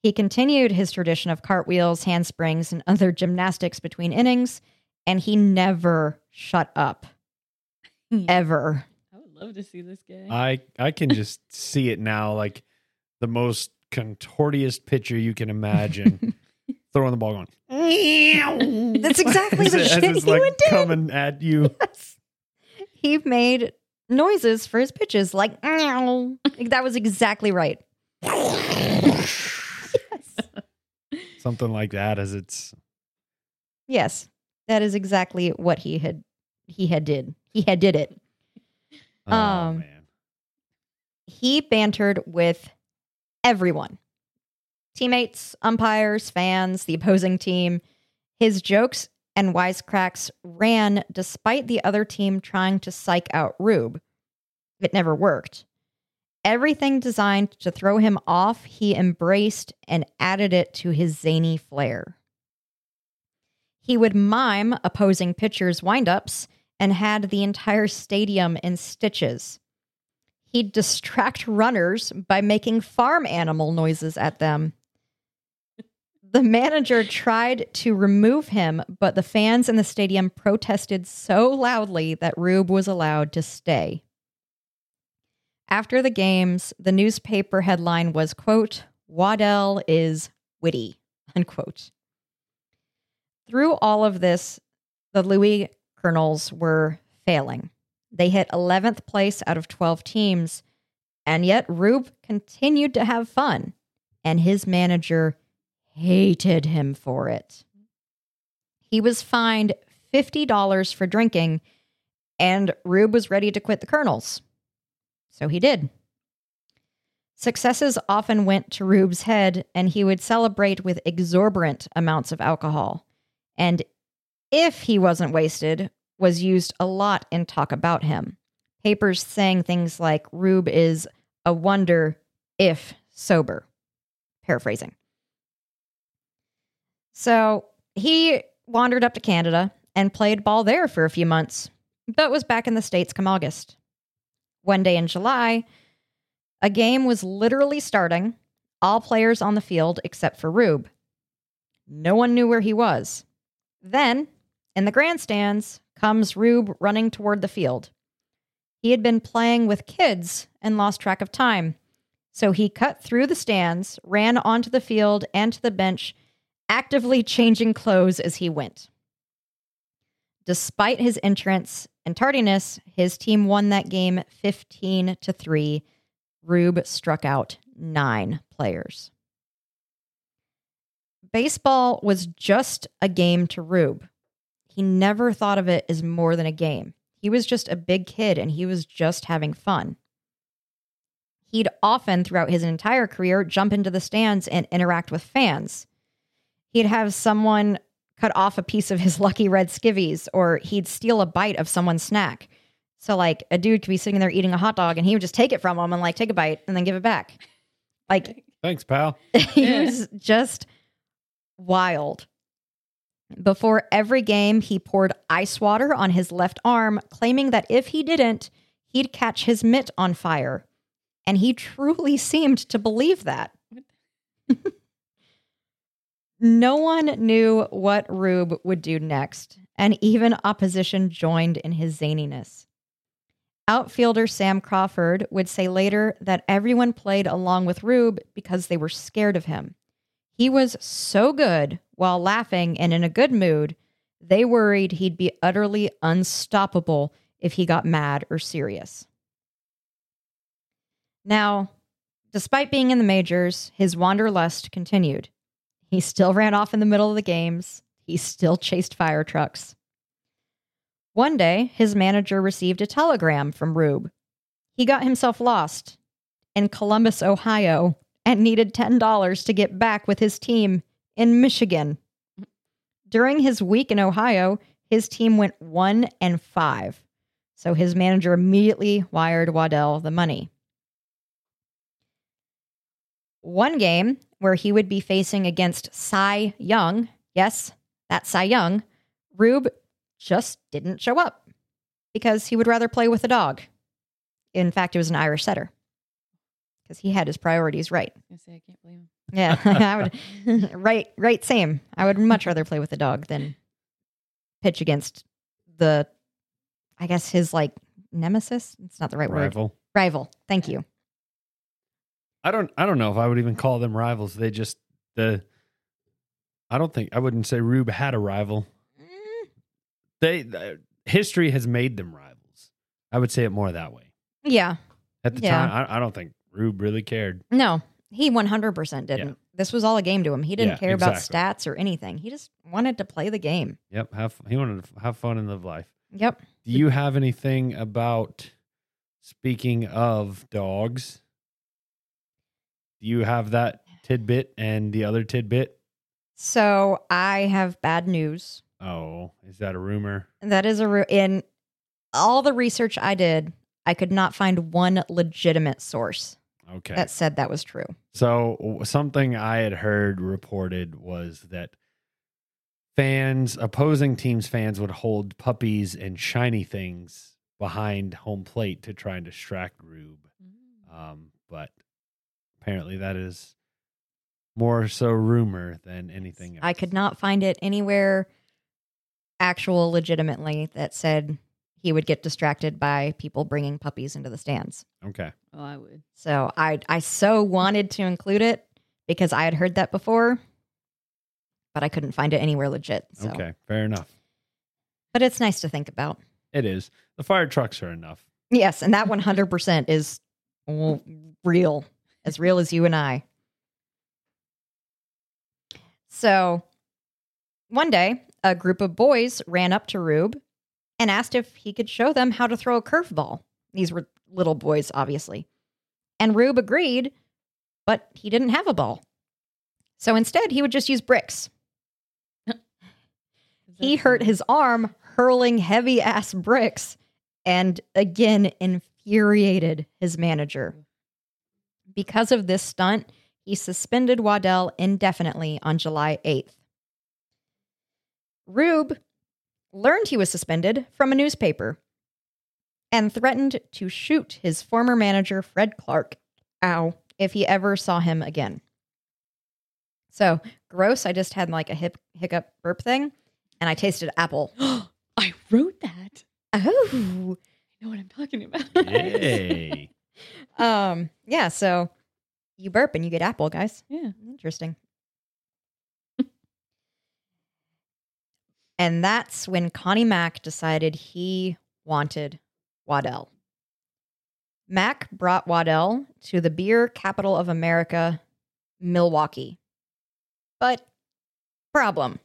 He continued his tradition of cartwheels, handsprings, and other gymnastics between innings, and he never shut up, ever. I love to see this guy. I I can just see it now, like the most contortiest pitcher you can imagine, throwing the ball going. That's exactly the as shit it's he like would do. coming at you. He made noises for his pitches, like "Meow." that was exactly right. Something like that, as it's Yes, that is exactly what he had he had did. He had did it. Oh Um, man. He bantered with everyone. Teammates, umpires, fans, the opposing team. His jokes and wisecracks ran despite the other team trying to psych out Rube. It never worked. Everything designed to throw him off, he embraced and added it to his zany flair. He would mime opposing pitchers' windups and had the entire stadium in stitches. He'd distract runners by making farm animal noises at them. The manager tried to remove him, but the fans in the stadium protested so loudly that Rube was allowed to stay. After the games, the newspaper headline was, quote, Waddell is witty, unquote. Through all of this, the Louis Colonels were failing. They hit 11th place out of 12 teams, and yet Rube continued to have fun, and his manager hated him for it. He was fined $50 for drinking, and Rube was ready to quit the Colonels. So he did. Successes often went to Rube's head, and he would celebrate with exorbitant amounts of alcohol. And if he wasn't wasted, was used a lot in talk about him. Papers saying things like Rube is a wonder if sober. Paraphrasing. So he wandered up to Canada and played ball there for a few months, but was back in the States come August. One day in July, a game was literally starting, all players on the field except for Rube. No one knew where he was. Then, in the grandstands, comes Rube running toward the field. He had been playing with kids and lost track of time. So he cut through the stands, ran onto the field and to the bench, actively changing clothes as he went. Despite his entrance and tardiness, his team won that game 15 to 3. Rube struck out 9 players. Baseball was just a game to Rube. He never thought of it as more than a game. He was just a big kid and he was just having fun. He'd often, throughout his entire career, jump into the stands and interact with fans. He'd have someone cut off a piece of his lucky red skivvies, or he'd steal a bite of someone's snack. So, like, a dude could be sitting there eating a hot dog and he would just take it from him and, like, take a bite and then give it back. Like, Thanks, pal. he Yeah. was just wild. Before every game, he poured ice water on his left arm, claiming that if he didn't, he'd catch his mitt on fire. And he truly seemed to believe that. no one knew what Rube would do next, and even opposition joined in his zaniness. Outfielder Sam Crawford would say later that everyone played along with Rube because they were scared of him. He was so good while laughing and in a good mood, they worried he'd be utterly unstoppable if he got mad or serious. Now, despite being in the majors, his wanderlust continued. He still ran off in the middle of the games. He still chased fire trucks. One day, his manager received a telegram from Rube. He got himself lost in Columbus, Ohio, and needed $10 to get back with his team in Michigan. During his week in Ohio, his team went 1 and 5. So his manager immediately wired Waddell the money. One game where he would be facing against Cy Young, yes, that's Cy Young, Rube just didn't show up because he would rather play with a dog. In fact, it was an Irish setter because he had his priorities right. I say I can't blame him. Yeah, I would. right, right, same. I would much rather play with a dog than pitch against the, I guess his like nemesis. It's not the right word. Rival. Rival. Thank you. I don't. I don't know if I would even call them rivals. They just the. I don't think I wouldn't say Rube had a rival. Mm, They uh, history has made them rivals. I would say it more that way. Yeah. At the Yeah. time, I, I don't think Rube really cared. No, he 100% didn't. Yeah. This was all a game to him. He didn't Yeah, care about stats or anything. He just wanted to play the game. Yep. Have he wanted to have fun and live life. Yep. Do you have anything about speaking of dogs? Do you have that tidbit and the other tidbit? So I have bad news. Oh, is that a rumor? That is a ru- in all the research I did, I could not find one legitimate source Okay. that said that was true. So something I had heard reported was that fans, opposing teams' fans, would hold puppies and shiny things behind home plate to try and distract Rube. Um, but apparently, that is more so rumor than anything else. I could not find it anywhere actual legitimately that said he would get distracted by people bringing puppies into the stands. Okay. Oh, I would. So I I so wanted to include it because I had heard that before, but I couldn't find it anywhere legit. So. Okay. Fair enough. But it's nice to think about. It is. The fire trucks are enough. Yes, and that 100% is real, as real as you and I. So, one day, a group of boys ran up to Rube and asked if he could show them how to throw a curveball. These were little boys, obviously. And Rube agreed, but he didn't have a ball. So instead, he would just use bricks. He hurt his arm hurling heavy ass bricks and again infuriated his manager. Because of this stunt, he suspended Waddell indefinitely on July 8th. Rube learned he was suspended from a newspaper and threatened to shoot his former manager, Fred Clarke, ow, if he ever saw him again. So gross, I just had like a hip hiccup burp thing and I tasted apple. I wrote that. Oh. I know what I'm talking about. Yay. Um, yeah, so you burp and you get apple, guys. yeah. Interesting. And that's when Connie Mack decided he wanted Waddell. Mack brought Waddell to the beer capital of America, Milwaukee. But problem.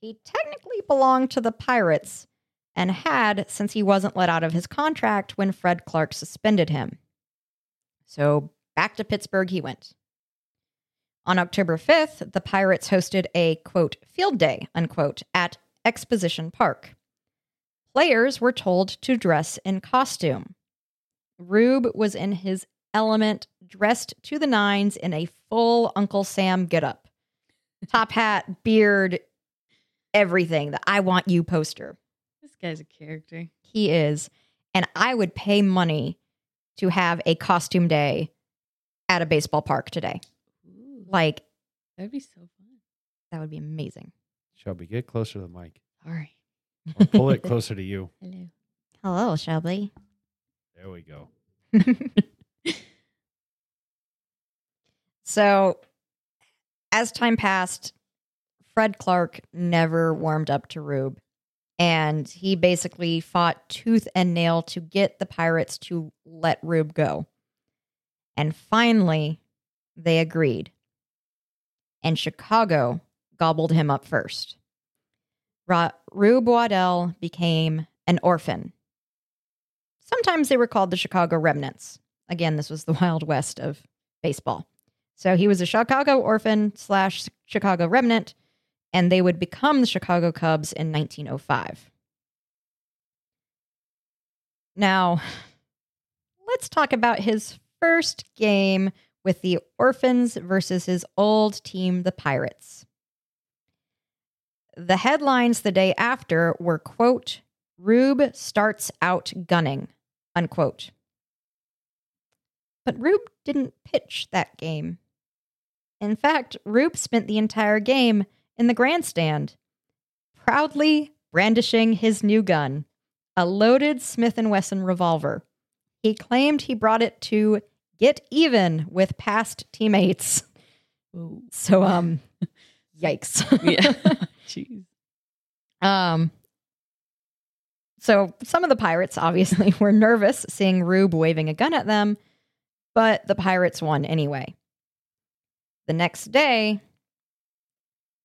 He technically belonged to the Pirates and had since he wasn't let out of his contract when Fred Clarke suspended him. So back to Pittsburgh he went. On October 5th, the Pirates hosted a quote field day unquote at Exposition Park. Players were told to dress in costume. Rube was in his element, dressed to the nines in a full Uncle Sam getup. Top hat, beard, everything. The I want you poster. This guy's a character. He is. And I would pay money to have a costume day at a baseball park today. Ooh, Like, that'd be so fun. that would be amazing. Shelby, get closer to the mic. Sorry. Or pull it closer to you. Hello. Hello, Shelby. There we go. so, as time passed, Fred Clarke never warmed up to Rube. And he basically fought tooth and nail to get the Pirates to let Rube go. And finally, they agreed. And Chicago gobbled him up first. Ra- Rube Waddell became an orphan. Sometimes they were called the Chicago Remnants. Again, this was the Wild West of baseball. So he was a Chicago orphan slash Chicago remnant, and they would become the Chicago Cubs in 1905. Now, let's talk about his first game with the Orphans versus his old team, the Pirates. The headlines the day after were, quote, Rube starts out gunning, unquote. But Rube didn't pitch that game. In fact, Rube spent the entire game in the grandstand, proudly brandishing his new gun, a loaded Smith & Wesson revolver. He claimed he brought it to get even with past teammates. Whoa. So um yikes. Yeah. Jeez. Um, so some of the pirates obviously were nervous seeing Rube waving a gun at them, but the pirates won anyway. The next day,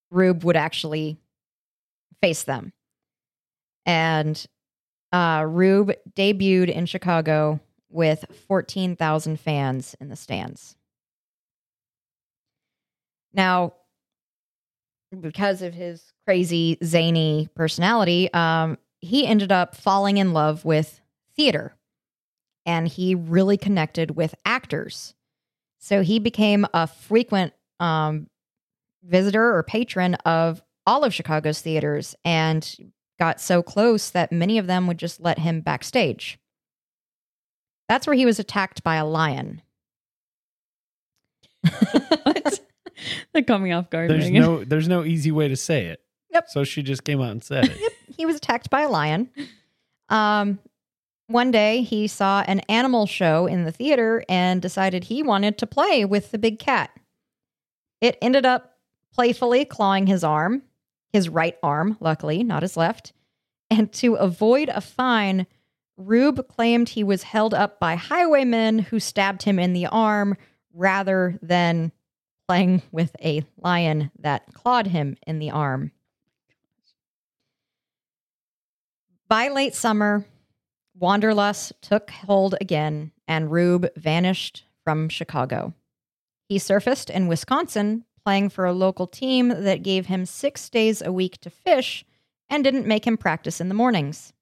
Rube would actually face them. And uh, Rube debuted in Chicago with 14,000 fans in the stands. Now, because of his crazy, zany personality, um, he ended up falling in love with theater and he really connected with actors. So he became a frequent um, visitor or patron of all of Chicago's theaters and got so close that many of them would just let him backstage. That's where he was attacked by a lion. what? That caught me off guard. There's Megan. no there's no easy way to say it. Yep. So she just came out and said it. Yep. he was attacked by a lion. Um, one day he saw an animal show in the theater and decided he wanted to play with the big cat. It ended up playfully clawing his arm, his right arm, luckily, not his left. And to avoid a fine, Rube claimed he was held up by highwaymen who stabbed him in the arm rather than playing with a lion that clawed him in the arm. By late summer, Wanderlust took hold again, and Rube vanished from Chicago. He surfaced in Wisconsin, playing for a local team that gave him six days a week to fish and didn't make him practice in the mornings.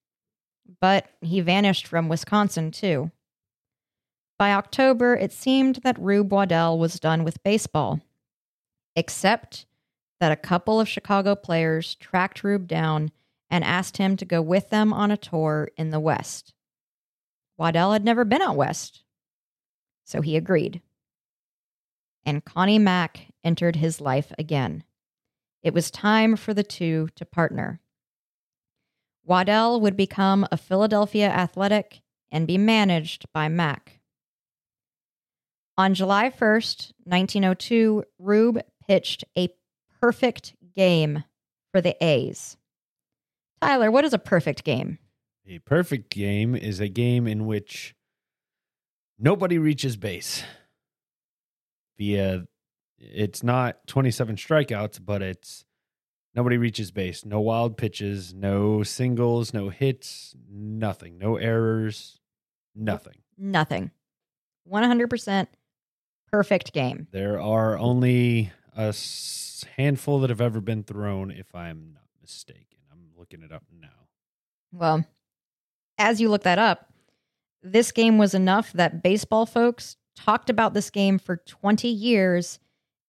But he vanished from Wisconsin, too. By October, it seemed that Rube Waddell was done with baseball, except that a couple of Chicago players tracked Rube down and asked him to go with them on a tour in the West. Waddell had never been out West, so he agreed. And Connie Mack entered his life again. It was time for the two to partner. Waddell would become a Philadelphia athletic and be managed by Mack. On July 1st, 1902, Rube pitched a perfect game for the A's. Tyler, what is a perfect game? A perfect game is a game in which nobody reaches base. Via it's not 27 strikeouts, but it's nobody reaches base. No wild pitches, no singles, no hits, nothing. No errors, nothing. Nothing. 100% perfect game. There are only a handful that have ever been thrown, if I'm not mistaken. I'm looking it up now. Well, as you look that up, this game was enough that baseball folks talked about this game for 20 years,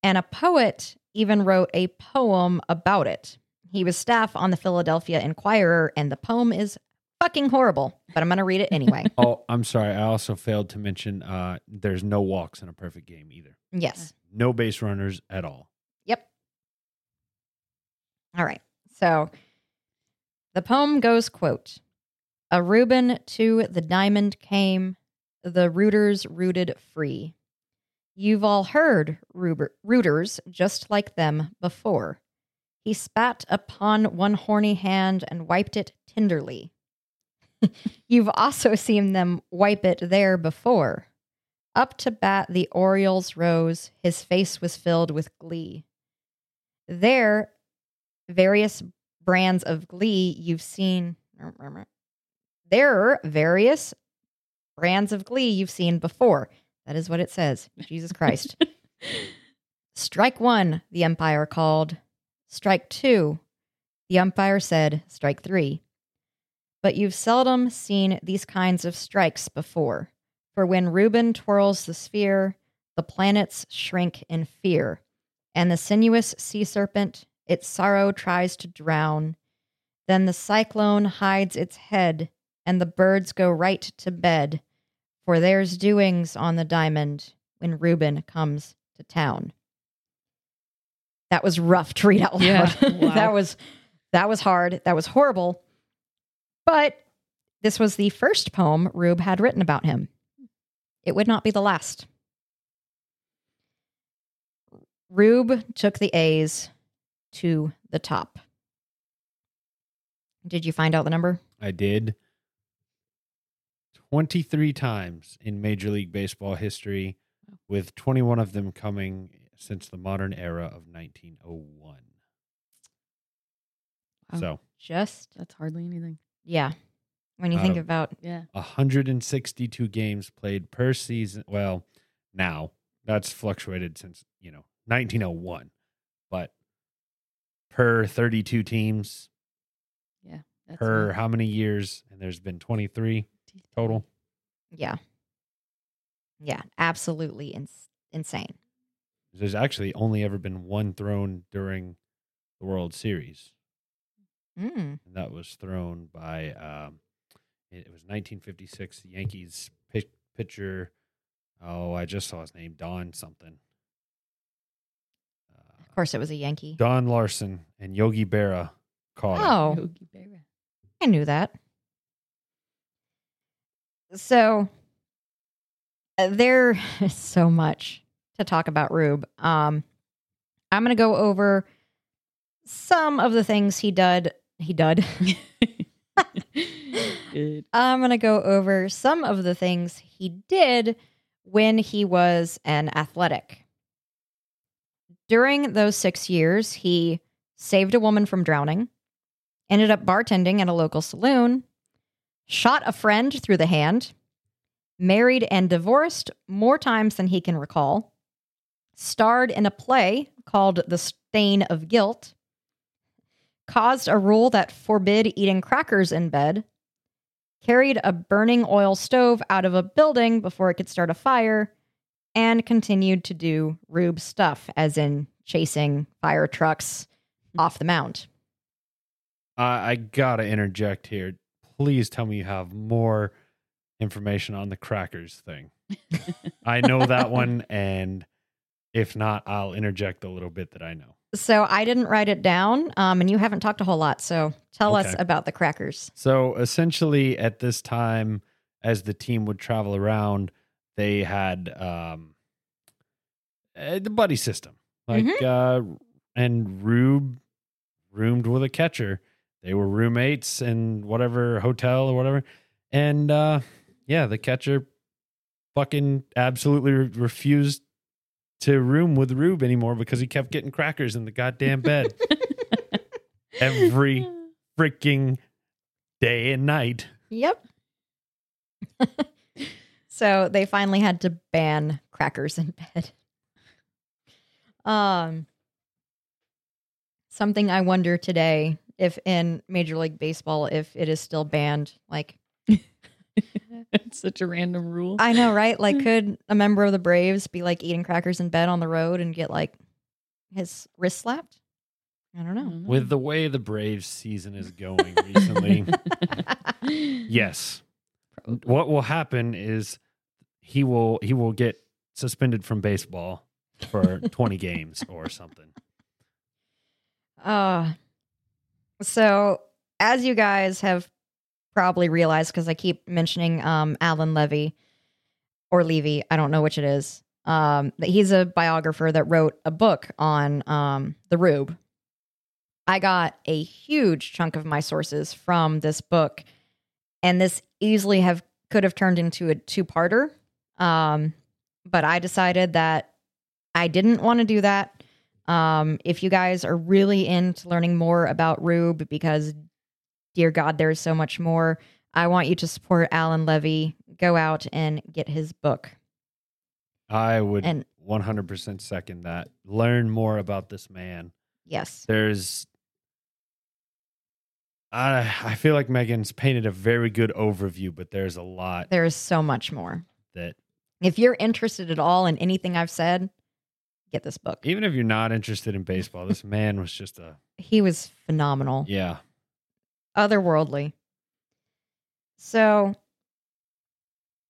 and a poet even wrote a poem about it. He was staff on the Philadelphia Inquirer, and the poem is fucking horrible, but I'm going to read it anyway. Oh, I'm sorry. I also failed to mention uh, there's no walks in a perfect game either. yes. No base runners at all. Yep. All right. So the poem goes, quote, A Reuben to the diamond came, the rooters rooted free. You've all heard rooters just like them before. He spat upon one horny hand and wiped it tenderly. You've also seen them wipe it there before. Up to bat the Orioles rose, his face was filled with glee. There, various brands of glee you've seen. There are various brands of glee you've seen before. That is what it says. Jesus Christ. Strike one, the umpire called. Strike two, the umpire said. Strike three. But you've seldom seen these kinds of strikes before. For when Reuben twirls the sphere, the planets shrink in fear, and the sinuous sea serpent its sorrow tries to drown. Then the cyclone hides its head, and the birds go right to bed, for there's doings on the diamond when Reuben comes to town. That was rough to read out loud. Yeah, wow. that was that was hard. That was horrible. But this was the first poem Rube had written about him. It would not be the last. Rube took the A's to the top. Did you find out the number? I did 23 times in Major League Baseball history, with 21 of them coming since the modern era of 1901. Wow. So Just, That's hardly anything. yeah. When you Out think of- about, Yeah. 162 games played per season. Well, now that's fluctuated since, you know, 1901, but per 32 teams, Yeah. That's per not- how many years? And there's been 23 total. yeah. Yeah, absolutely ins- insane. There's actually only ever been one thrown during the World Series, Mm. and that was thrown by um, it was 1956. The Yankees pit- pitcher. Oh, I just saw his name, Don something. Uh, Of course, it was a Yankee. Don Larsen and Yogi Berra caught him. Oh, Yogi Berra. I knew that. So uh, there is so much to talk about Rube. Um, I'm going to go over some of the things he did. He did. I'm going to go over some of the things he did when he was an athletic. During those six years, he saved a woman from drowning, ended up bartending at a local saloon, shot a friend through the hand, married and divorced more times than he can recall, starred in a play called The Stain of Guilt, caused a rule that forbid eating crackers in bed, carried a burning oil stove out of a building before it could start a fire, and continued to do Rube stuff, as in chasing fire trucks hmm. off the mound. I, I gotta interject here. Please tell me you have more information on the crackers thing. I know that one, and if not, I'll interject a little bit that I know. So I didn't write it down, um, and you haven't talked a whole lot. So tell us about the crackers. So essentially, at this time, as the team would travel around, they had um, uh, the buddy system, like uh, and Rube roomed with a catcher. They were roommates in whatever hotel or whatever, and uh, yeah, the catcher fucking absolutely re- refused to room with Rube anymore because he kept getting crackers in the goddamn bed every freaking day and night. Yep. so they finally had to ban crackers in bed. Um something I wonder today if in Major League Baseball if it is still banned. Like it's such a random rule. I know, right? Like could a member of the Braves be like eating crackers in bed on the road and get like his wrist slapped? I don't know. With the way the Braves season is going recently, yes. Probably. What will happen is he will he will get suspended from baseball for 20 games or something. Uh, so as you guys have probably realized, because I keep mentioning um, Alan Levy or Levy, I don't know which it is. Um, that he's a biographer that wrote a book on um, the Rube. I got a huge chunk of my sources from this book, and this easily have could have turned into a two-parter. Um, but I decided that I didn't want to do that. Um, if you guys are really into learning more about Rube, because dear God, there's so much more, I want you to support Alan Levy. Go out and get his book. I would And 100% second that. Learn more about this man. yes, There's I I feel like Megan's painted a very good overview, but there's a lot there is so much more. that If you're interested at all in anything I've said, get this book. even if you're not interested in baseball, this man was just a He was phenomenal. yeah. otherworldly. So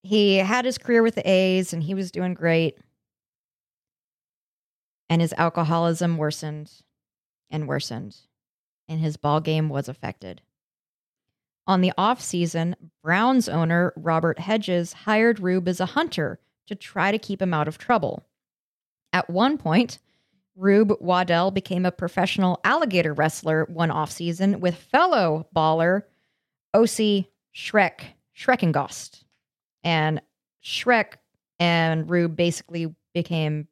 he had his career with the A's and he was doing great. And his alcoholism worsened and worsened, and his ball game was affected. On the off season, Browns owner Robert Hedges hired Rube as a hunter to try to keep him out of trouble. At one point, Rube Waddell became a professional alligator wrestler one offseason with fellow baller OC Shrek Schreckengost. And Shrek and Rube basically became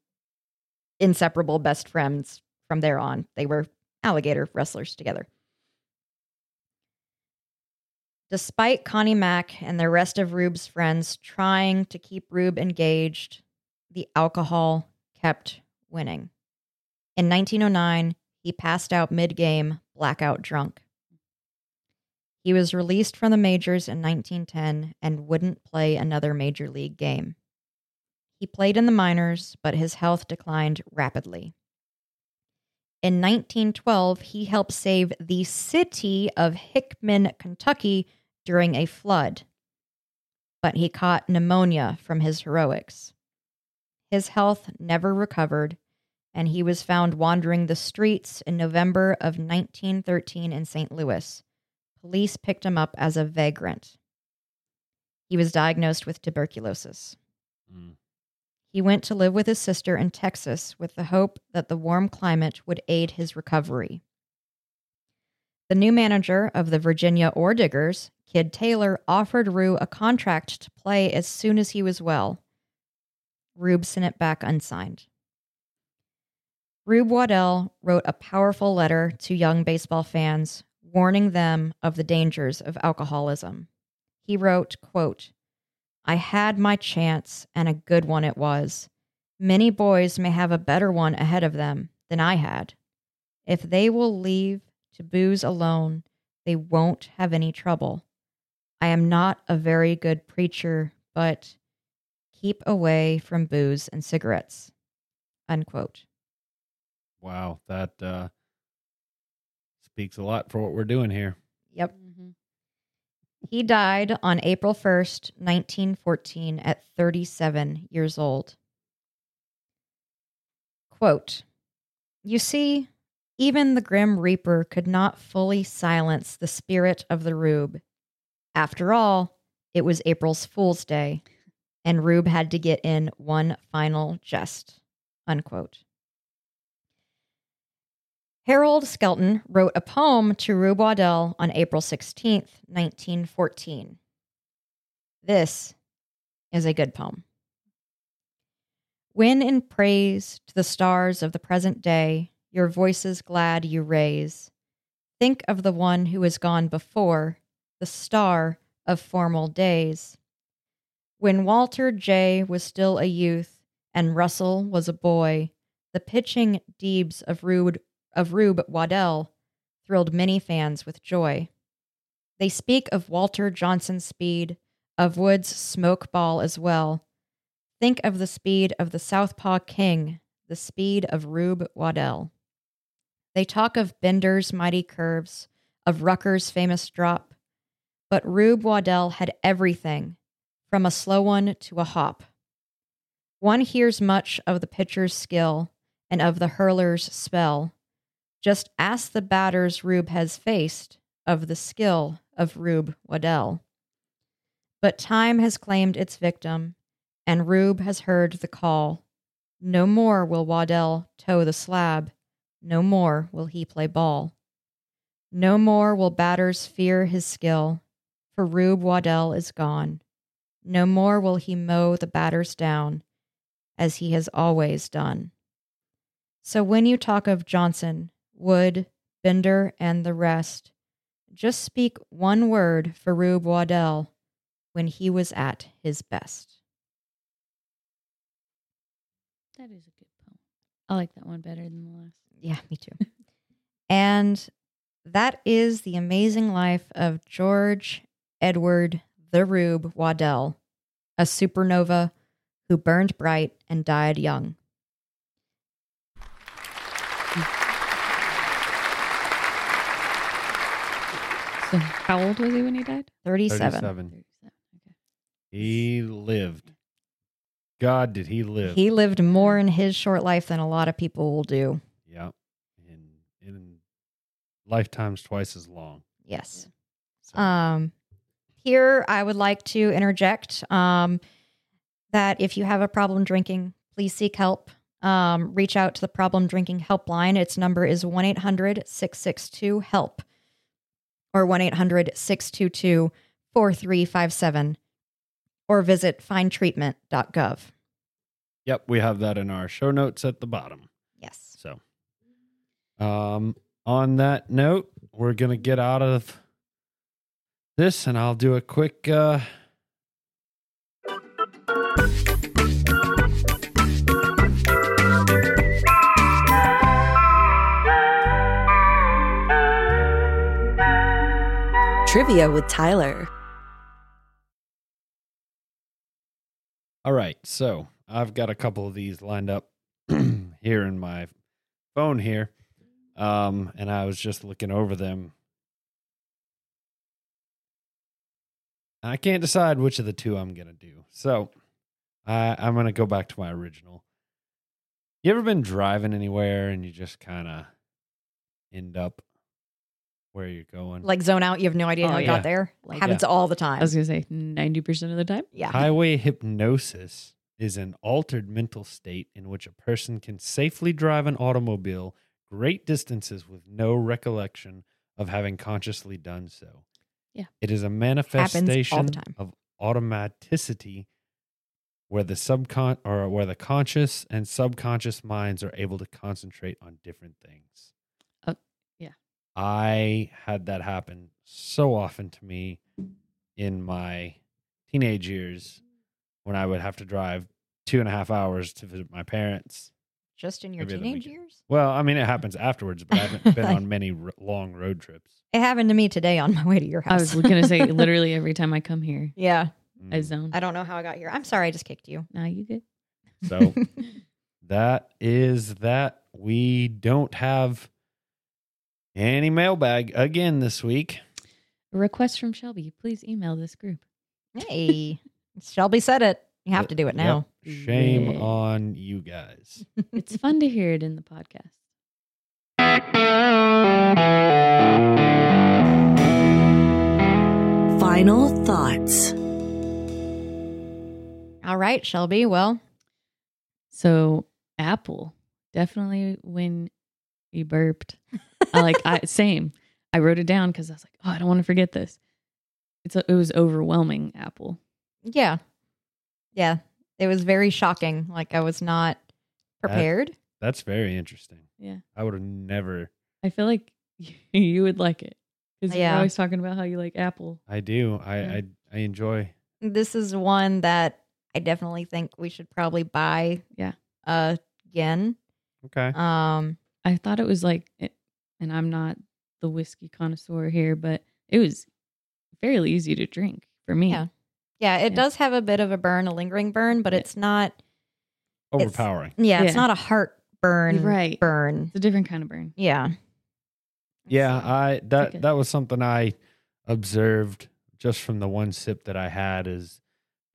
inseparable best friends from there on. They were alligator wrestlers together. Despite Connie Mack and the rest of Rube's friends trying to keep Rube engaged, the alcohol kept winning. In 1909, he passed out mid game, blackout drunk. He was released from the majors in 1910 and wouldn't play another major league game. He played in the minors, but his health declined rapidly. In 1912, he helped save the city of Hickman, Kentucky during a flood, but he caught pneumonia from his heroics. His health never recovered, and he was found wandering the streets in November of 1913 in St. Louis. Police picked him up as a vagrant. He was diagnosed with tuberculosis. Mm. He went to live with his sister in Texas with the hope that the warm climate would aid his recovery. The new manager of the Virginia Ore Diggers, Kid Taylor, offered Rube a contract to play as soon as he was well. Rube sent it back unsigned. Rube Waddell wrote a powerful letter to young baseball fans, warning them of the dangers of alcoholism. He wrote, quote, I had my chance, and a good one it was. Many boys may have a better one ahead of them than I had. If they will leave to booze alone, they won't have any trouble. I am not a very good preacher, but keep away from booze and cigarettes. Unquote. Wow, that uh, speaks a lot for what we're doing here. Yep. Mm-hmm. He died on April 1st, 1914, at 37 years old. Quote You see, even the Grim Reaper could not fully silence the spirit of the Rube. After all, it was April's Fool's Day, and Rube had to get in one final jest. Unquote. Harold Skelton wrote a poem to Rube Waddell on April 16th, 1914. This is a good poem. When in praise to the stars of the present day, your voices glad you raise, think of the one who has gone before, the star of formal days. When Walter J. was still a youth and Russell was a boy, the pitching deebs of Rube of Rube Waddell thrilled many fans with joy. They speak of Walter Johnson's speed, of Wood's smoke ball as well. Think of the speed of the Southpaw King, the speed of Rube Waddell. They talk of Bender's mighty curves, of Rucker's famous drop, but Rube Waddell had everything, from a slow one to a hop. One hears much of the pitcher's skill and of the hurler's spell. Just ask the batters Rube has faced of the skill of Rube Waddell. But time has claimed its victim, and Rube has heard the call. No more will Waddell toe the slab, no more will he play ball. No more will batters fear his skill, for Rube Waddell is gone. No more will he mow the batters down, as he has always done. So when you talk of Johnson, Wood, Bender, and the rest, just speak one word for Rube Waddell when he was at his best. That is a good poem. I like that one better than the last. Yeah, me too. and that is the amazing life of George Edward the Rube Waddell, a supernova who burned bright and died young. So how old was he when he died? 37. 37. 37. He lived. God, did he live? He lived more in his short life than a lot of people will do. yeah. In, in lifetimes twice as long. Yes. So, Um, here, I would like to interject um, that if you have a problem drinking, please seek help. Um, reach out to the problem drinking helpline. Its number is 1 800 662 HELP or 1 800 622 4357 or visit findtreatment.gov. yep, we have that in our show notes at the bottom. Yes. So, um, on that note, we're gonna get out of this, and I'll do a quick. Uh, Trivia with Tyler. all right, so I've got a couple of these lined up here in my phone here, um, and I was just looking over them. I can't decide which of the two I'm gonna do, so I, I'm gonna go back to my original. You ever been driving anywhere and you just kind of end up where you're going? Like zone out, you have no idea Oh, how you yeah. got there. Like- Happens all the time. I was gonna say ninety percent of the time. yeah. Highway hypnosis is an altered mental state in which a person can safely drive an automobile great distances with no recollection of having consciously done so. Yeah. It is a manifestation of automaticity where the subcon or where the conscious and subconscious minds are able to concentrate on different things. Oh, yeah. I had that happen so often to me in my teenage years when I would have to drive two and a half hours to visit my parents. Just in your Every other teenage weekend. years? Well, I mean, it happens afterwards, but I haven't been on many r- long road trips. It happened to me today on my way to your house. I was going to say literally every time I come here, yeah. I Mm. zone. I don't know how I got here. I'm sorry I just kicked you. Nah, you good? So that is that. We don't have any mailbag again this week. A request from Shelby. Please email this group. Hey, Shelby said it. You have to do it now. Yep. Shame Yeah. on you guys. It's fun to hear it in the podcast. Final thoughts. All right, Shelby. Well, So Apple, definitely when you burped, I like I same. I wrote it down because I was like, oh, I don't want to forget this. It's a, it was overwhelming. Apple. yeah. Yeah. It was very shocking. Like I was not prepared. That's very interesting. Yeah, I would have never. I feel like you would like it because Yeah. you're always talking about how you like Apple. I do. I Yeah. I, I enjoy. this is one that I definitely think we should probably buy Yeah. uh, again. Okay. Um I thought it was like, it- and I'm not the whiskey connoisseur here, but it was fairly easy to drink for me. Yeah. Yeah, it Yeah. does have a bit of a burn, a lingering burn, but Yeah. it's not It's- Overpowering. yeah, it's not a heart burn. Right. burn. It's a different kind of burn. Yeah. Yeah, So- I that Okay. that was something I observed just from the one sip that I had is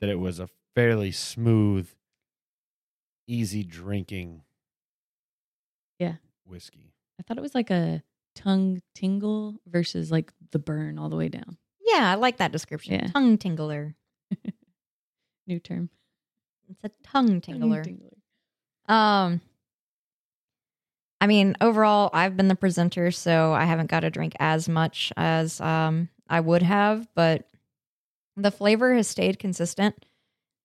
that it was a fairly smooth, easy drinking. Yeah. whiskey. I thought it was like a tongue tingle versus like the burn all the way down. yeah, I like that description. Yeah. Tongue tingler. New term. It's a tongue tingler. Um, I mean, overall, I've been the presenter, so I haven't got to drink as much as um I would have, but the flavor has stayed consistent.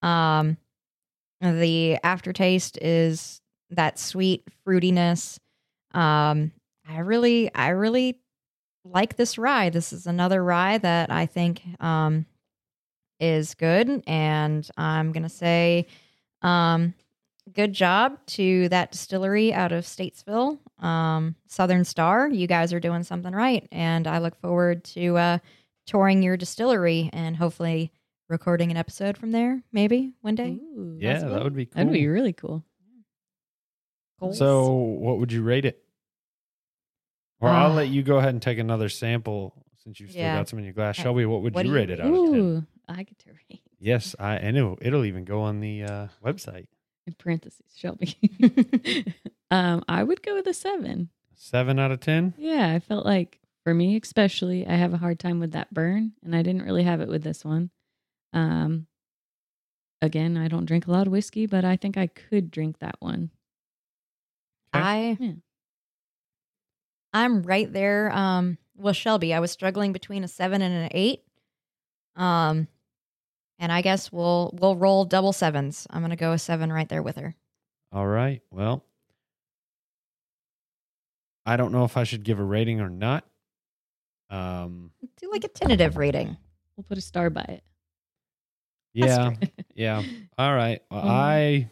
Um, the aftertaste is that sweet fruitiness. Um, I really, I really like this rye. This is another rye that I think um is good, and I'm gonna say um good job to that distillery out of Statesville, um, Southern Star. You guys are doing something right, and I look forward to uh, touring your distillery and hopefully recording an episode from there, maybe one day. Ooh, Yeah, that would be cool. That'd be really cool. Goals. So, what would you rate it? Or I'll Ah. let you go ahead and take another sample since you've still Yeah. got some in your glass. Okay. Shelby, what would What you you rate it out of ten? Ooh, I get to rate. Yes, I and it'll, it'll even go on the uh, website. In parentheses, Shelby. um, I would go with a seven. Seven out of ten. Yeah, I felt like for me especially, I have a hard time with that burn, and I didn't really have it with this one. Um, again, I don't drink a lot of whiskey, but I think I could drink that one. I, Yeah. I'm right there. Um, well, Shelby, I was struggling between a seven and an eight. Um, and I guess we'll we'll roll double sevens. I'm gonna go a seven right there with her. All right. Well, I don't know if I should give a rating or not. Um. Do like a tentative rating. We'll put a star by it. Yeah. Yeah. All right. Well, Mhm. I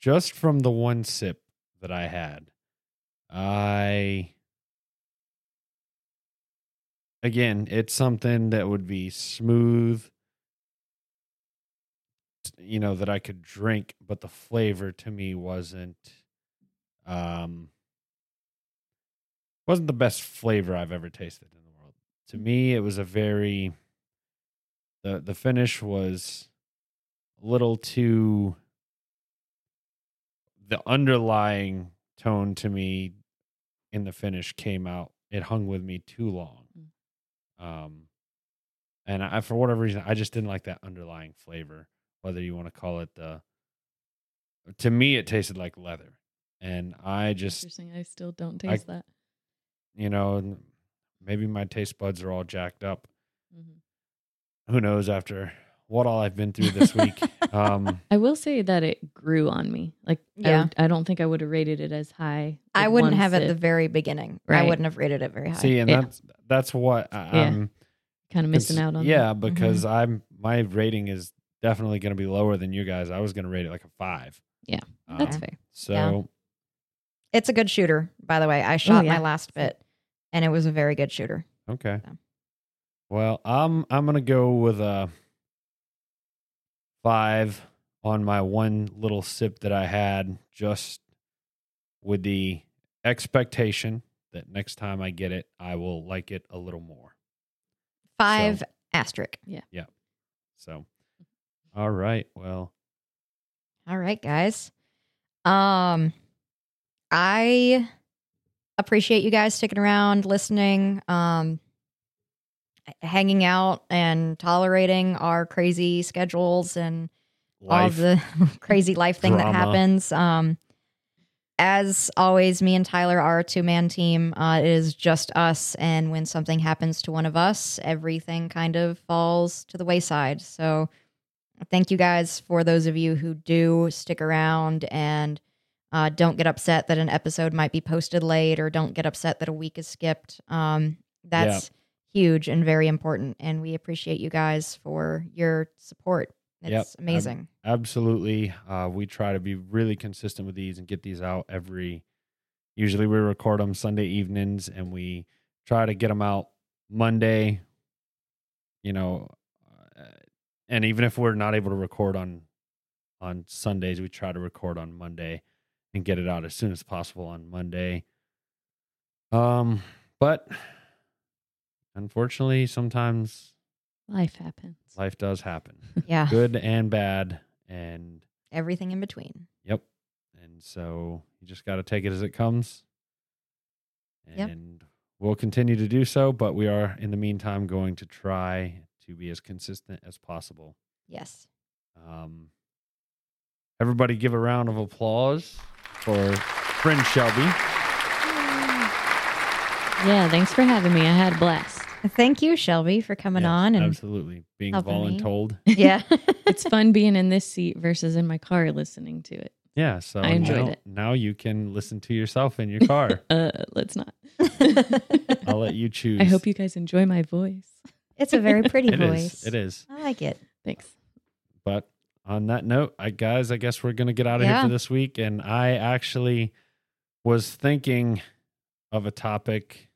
just from the one sip that I had, I again, it's something that would be smooth, you know, that I could drink, but the flavor to me wasn't um wasn't the best flavor I've ever tasted in the world. To me, it was a very the the finish was a little too the underlying tone to me in the finish came out it hung with me too long um and i for whatever reason i just didn't like that underlying flavor whether you want to call it the to me it tasted like leather and i just Interesting. I still don't I- taste that. you know maybe my taste buds are all jacked up Mhm. who knows after what all I've been through this week. um, I will say that it grew on me. Like, Yeah. would- I, don't think I would have rated it as high. I wouldn't one have at the very beginning. I wouldn't have rated it very high. see, and Yeah. that's that's what I, Yeah. I'm kind of missing out on. Yeah, that. Mm-hmm. because I'm my rating is definitely going to be lower than you guys. I was going to rate it like a five. Yeah, Um, That's fair. So Yeah. It's a good shooter, by the way. I shot yeah. my last bit, and it was a very good shooter. okay. So. Well, I'm I'm going to go with a five on my one little sip that I had, just with the expectation that next time I get it, I will like it a little more. Five asterisk. Yeah. Yeah. So, all right. Well, All right, guys. Um, I appreciate you guys sticking around, listening, um, hanging out, and tolerating our crazy schedules and all life. the crazy life thing that happens. Um, as always, me and Tyler are a two man team. Uh, it is just us, and when something happens to one of us, everything kind of falls to the wayside. So, thank you guys for those of you who do stick around and uh, don't get upset that an episode might be posted late, or don't get upset that a week is skipped. Um, that's huge and very important, and we appreciate you guys for your support. It's Yep. amazing. Absolutely. Uh, we try to be really consistent with these and get these out every. Usually we record them Sunday evenings and we try to get them out Monday. You know, uh, and even if we're not able to record on on Sundays, we try to record on Monday and get it out as soon as possible on Monday. Um, but unfortunately, sometimes Life happens. life does happen yeah. good and bad and everything in between. yep and so you just got to take it as it comes Yep. and we'll continue to do so but we are in the meantime going to try to be as consistent as possible Yes. um, everybody give a round of applause for friend shelby Yeah, thanks for having me. I had a blast. Thank you, Shelby, for coming Yes, on and absolutely being helping me. voluntold yeah. It's fun being in this seat versus in my car listening to it. yeah so I enjoyed now, it. now you can listen to yourself in your car Uh, let's not. i'll let you choose I hope you guys enjoy my voice. it's a very pretty It is. voice. it is I like it. Thanks. But on that note, I guys, I guess we're gonna get out of here for this week. And I actually was thinking of a topic.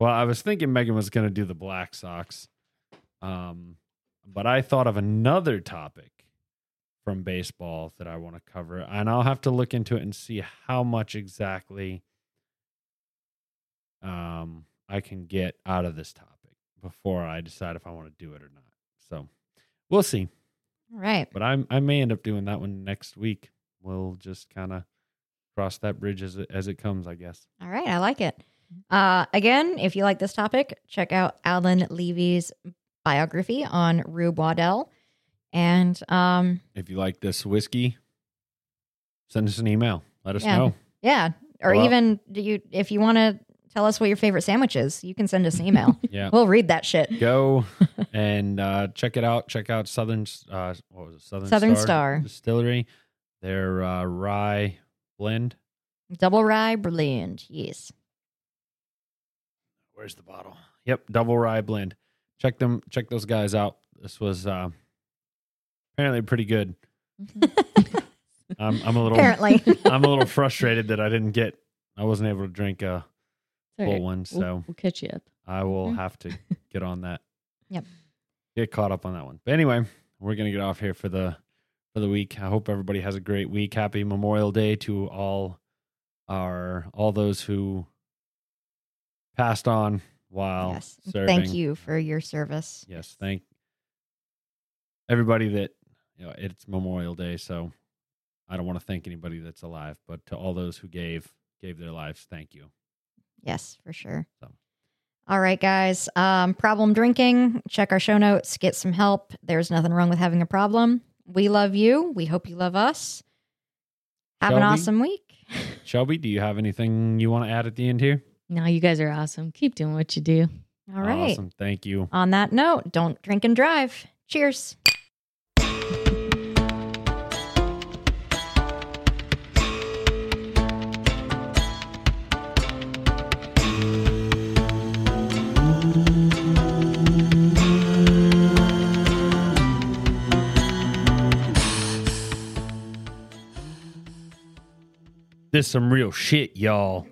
Well, I was thinking Megan was gonna do the Black Sox. Um, but I thought of another topic from baseball that I want to cover, and I'll have to look into it and see how much exactly um I can get out of this topic before I decide if I want to do it or not. So we'll see All right. but I'm I may end up doing that one next week. We'll just kind of cross that bridge as it as it comes, I guess. All right. I like it. Uh, again, if you like this topic, check out Alan Levy's biography on Rube Waddell. And um, If you like this whiskey, send us an email. Let us Yeah. know. yeah, or Well- even do you if you want to tell us what your favorite sandwich is, you can send us an email. Yeah, we'll read that shit. go and uh, check it out. Check out Southern uh, what was it? Southern Southern Star. Distillery. Their uh, rye blend. Double rye blend. Yes. Where's the bottle? Yep, double rye blend. Check them. Check those guys out. This was uh, apparently pretty good. I'm, I'm a little. Apparently. I'm a little frustrated that I didn't get. I wasn't able to drink a It's full right. one, We'll- so we'll, catch you up. I will Mhm. have to get on that. Yep. Get caught up on that one. But anyway, we're gonna get off here for the for the week. I hope everybody has a great week. Happy Memorial Day to all our all those who passed on while yes. serving. Thank you for your service. Yes, thank everybody that you know it's Memorial Day, so I don't want to thank anybody that's alive, but to all those who gave gave their lives, thank you. Yes, for sure. So. All right, guys. Um, problem drinking. Check our show notes. Get some help. There's nothing wrong with having a problem. We love you. We hope you love us. Have an awesome week. Shelby, do you have anything you want to add at the end here? Now you guys are awesome. Keep doing what you do. All right. Awesome. Thank you. On that note, don't drink and drive. Cheers. This some real shit, y'all.